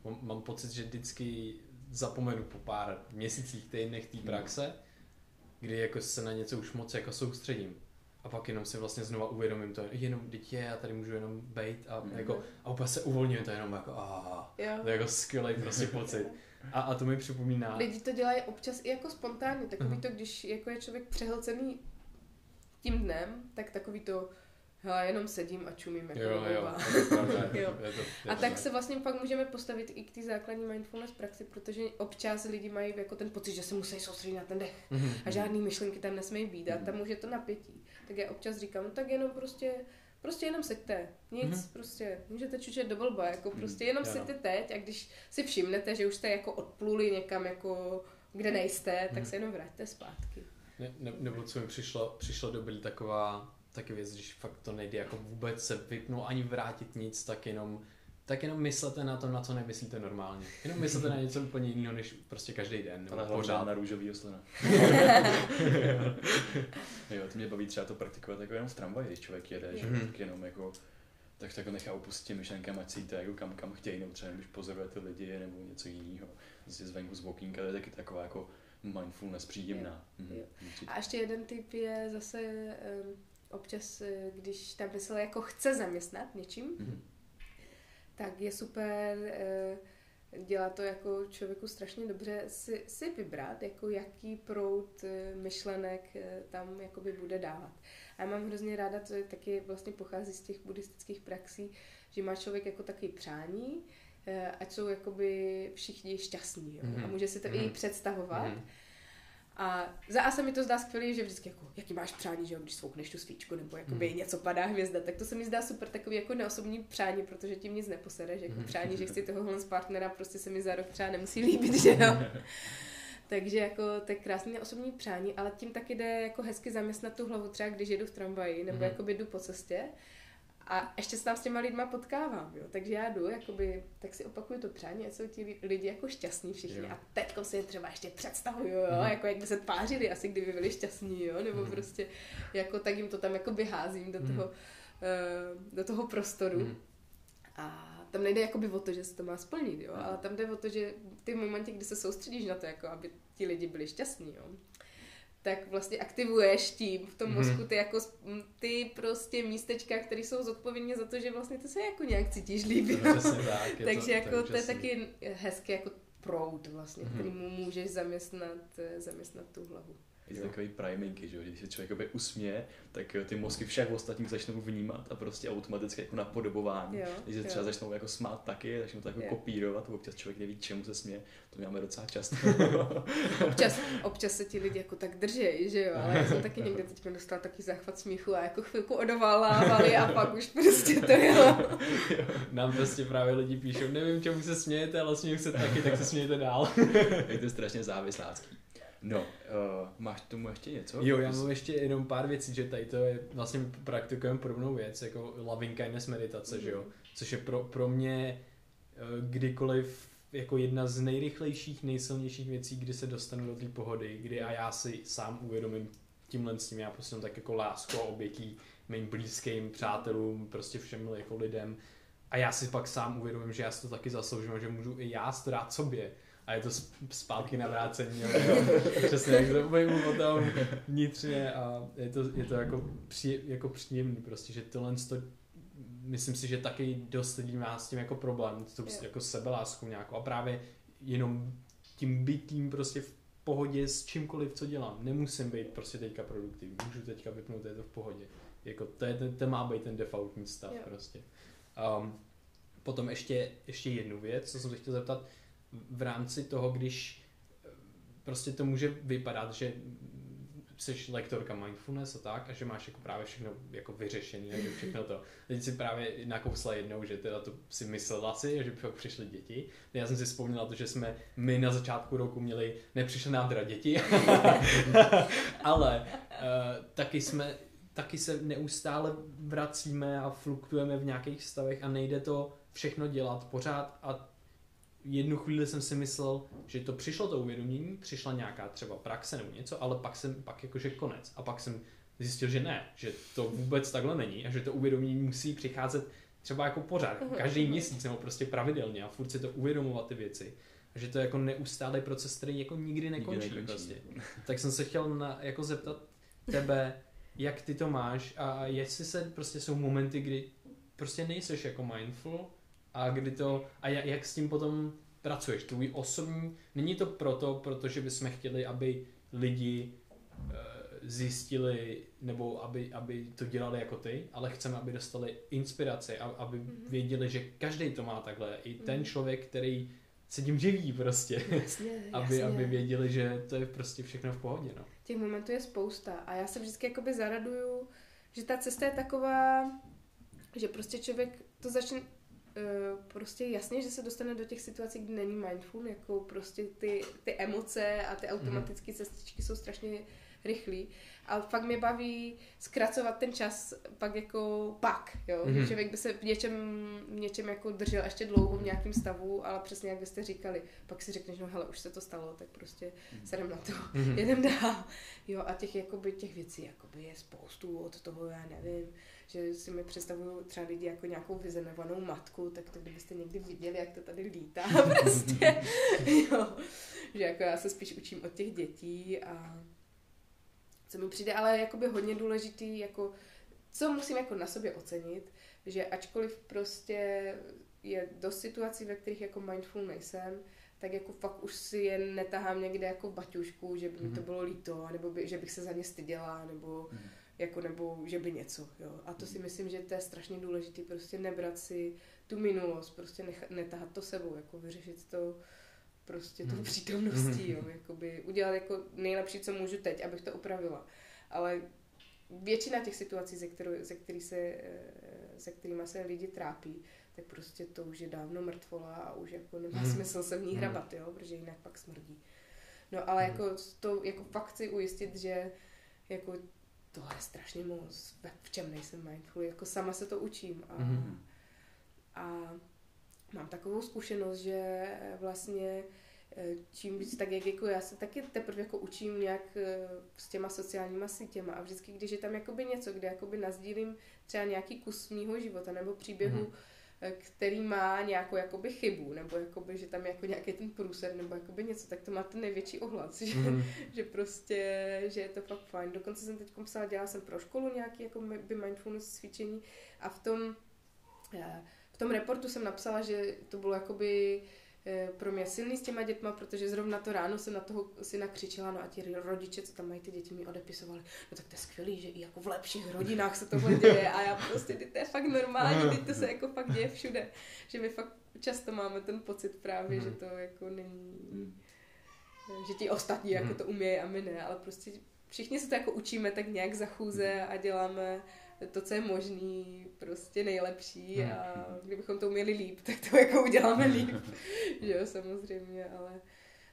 mám pocit, že vždycky zapomenu po pár měsících, týdnech té hmm. praxe, kdy jako se na něco už moc jako soustředím. A pak jenom si vlastně znova uvědomím to, jenom dítě, já tady můžu jenom bejt a, mm. jako, a úplně se uvolňuje to jenom jako aha, to je jako skvělý prostě pocit. A, a to mi připomíná. Lidi to dělají občas i jako spontánně, takový uh-huh. to, když jako je člověk přehlcený tím dnem, tak takový to, Hele, jenom sedím a čumím jako jo, jo, jo. A tak se vlastně pak můžeme postavit i k té základní mindfulness praxi, protože občas lidi mají jako ten pocit, že se musí soustředit na ten dech mm-hmm. a žádný myšlenky tam nesmí být a mhm. tam už je to napětí. Tak já občas říkám, no tak jenom prostě Prostě jenom seďte, nic, mm-hmm. prostě můžete čučet do blba, jako mhm. prostě jenom mm, seďte teď a když si všimnete, že už jste jako odpluli někam, jako kde nejste, mm-hmm. tak mhm. se jenom vraťte zpátky. Ne, ne, nebo co mi přišlo, přišlo do taková taky věc, když fakt to nejde jako vůbec se vypnout ani vrátit nic, tak jenom tak jenom myslete na to, na co nemyslíte normálně. Jenom myslete na něco úplně jiného, než prostě každý den. Nebo pořád na růžový oslina. jo, to mě baví třeba to praktikovat jako jenom v tramvaji, když člověk jede, že mm-hmm. tak jenom jako tak tak nechá upustit myšlenkám, ať si jde jako kam, kam chtějí, nebo třeba když pozoruje ty lidi nebo něco jiného. Zase zvenku z walkinga, to je taky taková jako mindfulness příjemná. Jo, mhm, A ještě jeden typ je zase um, občas, eh, když ta mysl jako chce zaměstnat něčím, mm-hmm. tak je super eh, dělá to jako člověku strašně dobře si, si vybrat, jako jaký proud eh, myšlenek tam jakoby bude dávat. A já mám hrozně ráda, to je taky vlastně pochází z těch buddhistických praxí, že má člověk jako takový přání, ať jsou jakoby všichni šťastní. Jo? Mm-hmm. A může si to mm-hmm. i představovat. Mm-hmm. A za A se mi to zdá skvělé, že vždycky jako, jaký máš přání, že jo, když svoukneš tu svíčku, nebo jakoby hmm. něco padá hvězda, tak to se mi zdá super takový jako neosobní přání, protože tím nic neposereš, jako přání, že chci tohohle z partnera, prostě se mi za rok třeba nemusí líbit, že jo. Takže jako to je krásný osobní přání, ale tím taky jde jako hezky zaměstnat tu hlavu třeba, když jedu v tramvaji nebo mm. jako jdu po cestě a ještě se tam s těma lidma potkávám, jo. Takže já jdu, jakoby, tak si opakuju to přání, jsou ti lidi jako šťastní všichni. Jo. A teď si je třeba ještě představuju, jo, mm. jako jak by se tvářili, asi kdyby byli šťastní, jo, nebo mm. prostě jako tak jim to tam jako vyházím do mhm. toho, mm. uh, do toho prostoru. Mm. A tam nejde jakoby o to, že se to má splnit, jo, ale tam jde o to, že ty momenty, kdy se soustředíš na to, jako aby ti lidi byli šťastní, jo, tak vlastně aktivuješ tím v tom mhm. mozku ty jako ty prostě místečka, které jsou zodpovědně za to, že vlastně to se jako nějak cítíš líbí. No, tak, Takže to, jako to, je taky hezké jako proud vlastně, mm-hmm. který mu můžeš zaměstnat, eh, zaměstnat tu hlavu. Je to takový primingy, že když se člověk usměje, tak ty mozky všech ostatních začnou vnímat a prostě automaticky jako napodobování. Jo, když se třeba jo. začnou jako smát taky, začnou to jako jo. kopírovat, občas člověk neví, čemu se směje, to máme docela často. občas, občas se ti lidi jako tak drží, že jo, ale já jsem taky někde teď dostala taky záchvat smíchu a jako chvilku odovalávali a pak už prostě to jelo. Nám prostě právě lidi píšou, nevím, čemu se smějete, ale směju se taky, tak se smějete dál. je to strašně závislácký. No, uh, máš tomu ještě něco? Jo, já mám ještě jenom pár věcí, že tady to je, vlastně praktikujeme podobnou věc, jako loving kindness meditace, mm. že jo, mhm. což je pro, pro mě uh, kdykoliv jako jedna z nejrychlejších, nejsilnějších věcí, kdy se dostanu do té pohody, kdy a já si sám uvědomím tímhle s tím, já prostě tak jako lásku a obětí mým blízkým přátelům, prostě všem jako lidem a já si pak sám uvědomím, že já si to taky zasloužím že můžu i já strát sobě a je to zpátky na vrácení. Přesně, jak to pojmu potom vnitřně a je to, je to jako, při, jako příjemný prostě, že tohle to, myslím si, že taky dost lidí má s tím jako problém, to prostě jako sebelásku nějakou a právě jenom tím bytím prostě v pohodě s čímkoliv, co dělám. Nemusím být prostě teďka produktivní, můžu teďka vypnout, je to v pohodě. Jako to, je, to, to má být ten defaultní stav jo. prostě. Um, potom ještě, ještě jednu věc, co jsem se chtěl zeptat, v rámci toho, když eh, prostě to může vypadat, že jsi lektorka mindfulness a tak a že máš jako právě všechno jako vyřešené a že všechno to. Teď si právě nakousla jednou, že teda to si myslela si, že by přišly děti. Já jsem si vzpomněla to, že jsme my na začátku roku měli, nepřišly nám teda děti, ale uh, taky jsme taky se neustále vracíme a fluktujeme v nějakých stavech a nejde to všechno dělat pořád a jednu chvíli jsem si myslel, že to přišlo to uvědomění, přišla nějaká třeba praxe nebo něco, ale pak jsem, pak jakože konec. A pak jsem zjistil, že ne, že to vůbec takhle není a že to uvědomění musí přicházet třeba jako pořád, jako každý měsíc nebo prostě pravidelně a furt si to uvědomovat ty věci. A že to je jako neustálý proces, který jako nikdy nekončí, nikdy nekončí. prostě. Tak jsem se chtěl na, jako zeptat tebe, jak ty to máš a jestli se prostě jsou momenty, kdy prostě nejseš jako mindful a kdy to, a jak s tím potom pracuješ, tvůj osobní, není to proto, protože bychom chtěli, aby lidi eh, zjistili, nebo aby, aby to dělali jako ty, ale chceme, aby dostali inspiraci, aby mm-hmm. věděli, že každý to má takhle. I ten mm-hmm. člověk, který se tím živí prostě. Jasně, aby, jasně. aby věděli, že to je prostě všechno v pohodě. No. Těch momentů je spousta a já se vždycky jakoby zaraduju, že ta cesta je taková, že prostě člověk to začne prostě jasně, že se dostane do těch situací, kdy není mindful, jako prostě ty, ty emoce a ty automatické cestičky jsou strašně rychlý. A fakt mě baví zkracovat ten čas pak jako pak, jo. Mm-hmm. Člověk by se v něčem, v něčem jako držel ještě dlouho v nějakém stavu, ale přesně jak byste říkali, pak si řekneš, no hele, už se to stalo, tak prostě mm-hmm. sedem na to, mm-hmm. jedem dál. Jo, a těch, jakoby, těch věcí jakoby je spoustu od toho, já nevím, že si mi představuju třeba lidi jako nějakou vyzenovanou matku, tak to kdybyste někdy viděli, jak to tady lítá prostě, jo. Že jako já se spíš učím od těch dětí a co mi přijde, ale jakoby hodně důležitý, jako co musím jako na sobě ocenit, že ačkoliv prostě je do situací, ve kterých jako mindful nejsem, tak jako fakt už si je netahám někde jako v baťušku, že by mi to mhm. bylo líto, nebo by, že bych se za ně styděla, nebo mm jako nebo že by něco, jo. A to si myslím, že to je strašně důležité, prostě nebrat si tu minulost, prostě nech, netahat to sebou, jako vyřešit to prostě tou hmm. přítomností, jo, jakoby udělat jako nejlepší, co můžu teď, abych to upravila. Ale většina těch situací, ze, kterou, ze, který se, eh, se kterými se lidi trápí, tak prostě to už je dávno mrtvola a už jako nemá hmm. smysl se v ní hrabat, jo, protože jinak pak smrdí. No ale jako to, jako fakt chci ujistit, že jako tohle je strašně moc, v čem nejsem mindful, jako sama se to učím a, a mám takovou zkušenost, že vlastně eh, čím víc tak jak jako já se taky teprve jako učím nějak eh, s těma sociálníma sítěma a vždycky, když je tam jakoby něco, kde jakoby nazdílím třeba nějaký kus mýho života nebo příběhu, mm-hmm který má nějakou jakoby chybu, nebo jakoby, že tam je jako nějaký ten průser, nebo jakoby něco, tak to má ten největší ohlas, že, mm. že prostě, že je to fakt fajn. Dokonce jsem teď psala, dělala jsem pro školu nějaký jako by mindfulness cvičení a v tom, eh, tom reportu jsem napsala, že to bylo jakoby Eh, pro mě silný s těma dětma, protože zrovna to ráno jsem na toho syna křičela, no a ti rodiče, co tam mají ty děti, mi odepisovali, no tak to je skvělý, že i jako v lepších rodinách se tohle děje. A já prostě, ty to je fakt normální, ty to se jako fakt děje všude, že my fakt často máme ten pocit právě, mm. že to jako není, že ti ostatní mm. jako to umějí a my ne, ale prostě všichni se to jako učíme tak nějak za chůze a děláme to, co je možný, prostě nejlepší hmm. a kdybychom to uměli líp, tak to jako uděláme líp, že jo, samozřejmě, ale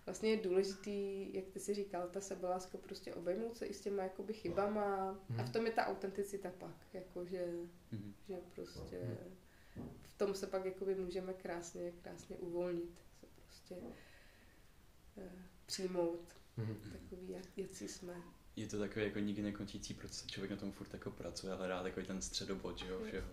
vlastně je důležitý, jak ty si říkal, ta sebeláska prostě obejmout se i s těma jakoby chybama a v hmm. tom je ta autenticita pak, jakože, hmm. že prostě v tom se pak jakoby můžeme krásně, krásně uvolnit, se prostě eh, přijmout takový, jak, jak jsme je to takový jako nikdy nekončící proces, člověk na tom furt jako pracuje a hledá takový ten středobod, že jo, všeho.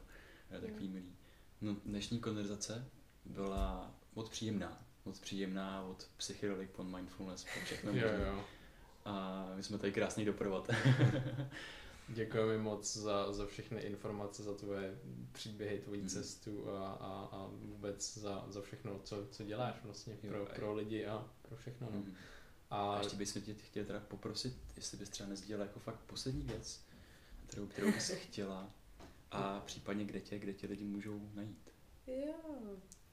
Je takový milý. No, dnešní konverzace byla moc příjemná. Moc příjemná od psychedelik po mindfulness, po všechno jo, jo. A my jsme tady krásný doprovod. Děkujeme moc za, za všechny informace, za tvoje příběhy, tvoji mm. cestu a, a, a vůbec za, za všechno, co, co děláš vlastně pro, pro lidi a pro všechno. No. Mm. A, ještě bychom tě chtěli teda poprosit, jestli bys třeba nezdílela jako fakt poslední věc, kterou, kterou bys chtěla a případně kde tě, kde tě lidi můžou najít. Jo,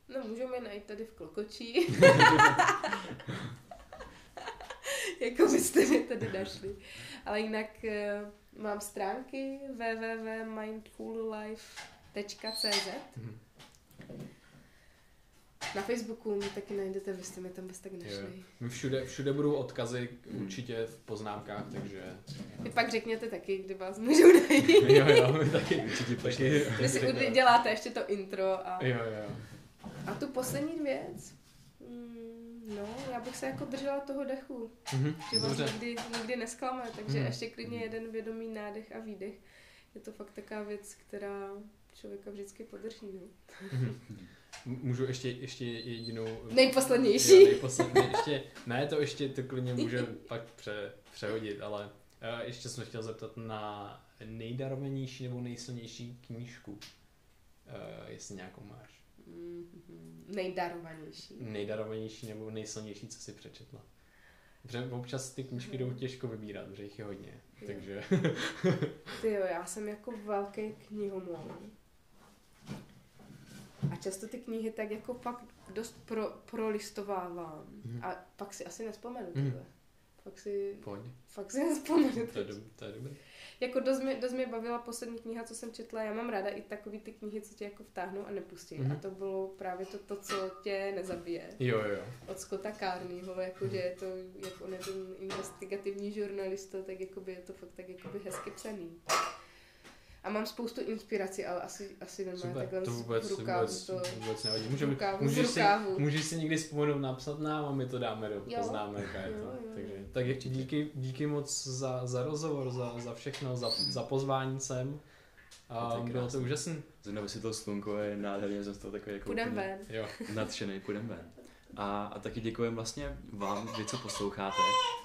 no můžou mě najít tady v Klokočí. jako byste mi tady našli. Ale jinak uh, mám stránky www.mindfullife.cz mm-hmm. Na Facebooku mě taky najdete, vy jste mi tam bez tak našli. My všude, všude budou odkazy určitě v poznámkách, takže... Vy pak řekněte taky, kdy vás můžu najít. jo, jo, my taky určitě taky. Vy si děláte ještě to intro a... Jo, jo. A tu poslední věc, mm, no, já bych se jako držela toho dechu, mm-hmm, že vás nikdy, nikdy nesklame, takže mm. ještě klidně jeden vědomý nádech a výdech. Je to fakt taková věc, která člověka vždycky podrží, no. Mm-hmm. Můžu ještě, ještě jedinou... Nejposlednější. Jo, nejposledně, ještě, ne, to ještě to klidně můžeme pak pře, přehodit, ale uh, ještě jsem chtěl zeptat na nejdarovanější nebo nejsilnější knížku, uh, jestli nějakou máš. Mm-hmm. Nejdarovanější. Nejdarovanější nebo nejsilnější, co jsi přečetla. Protože občas ty knížky jdou těžko vybírat, protože jich je hodně, jo. takže... Ty jo, já jsem jako velký knihomol. A často ty knihy tak jako fakt dost pro, prolistovávám. Mm. A pak si asi nespomenu mm. Fakt si, Pojď. fakt si nespomenu. To je, do, to je dobré. Jako dost mě, dost mě bavila poslední kniha, co jsem četla. Já mám ráda i takový ty knihy, co tě jako vtáhnou a nepustí. Mm. A to bylo právě to, to, co tě nezabije. Jo, jo. Od Scotta Carneyho, jako mm. že je to, jak on je ten investigativní žurnalista, tak jakoby je to fakt tak jakoby hezky psaný. A mám spoustu inspirací, ale asi, asi nemá Super, takhle to vůbec, v rukávu. Vůbec, to vůbec nevadí. Můžeme, rukávu, můžeš, si, můžeš si někdy vzpomenout napsat nám a my to dáme do poznámek. Jo, jo, Takže, tak díky, díky moc za, za rozhovor, za, za všechno, za, za pozvání sem. A to bylo to úžasné. Znovu si to slunko je nádherně, jsem to takový jako půjdem ven. Jo. nadšený, půjdem ven. A, a taky děkujeme vlastně vám, vy co posloucháte.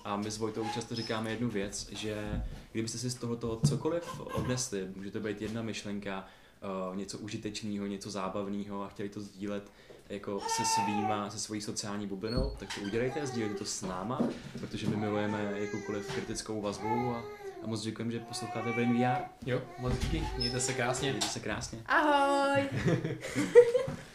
A my s Vojtou často říkáme jednu věc, že kdybyste si z tohoto cokoliv odnesli, může to být jedna myšlenka, uh, něco užitečného, něco zábavného a chtěli to sdílet jako se svýma, se svojí sociální bublinou, tak to udělejte, sdílejte to s náma, protože my milujeme jakoukoliv kritickou vazbu a, a moc děkujeme, že posloucháte Brain VR. Jo, moc díky, mějte se krásně. Mějte se krásně. Ahoj!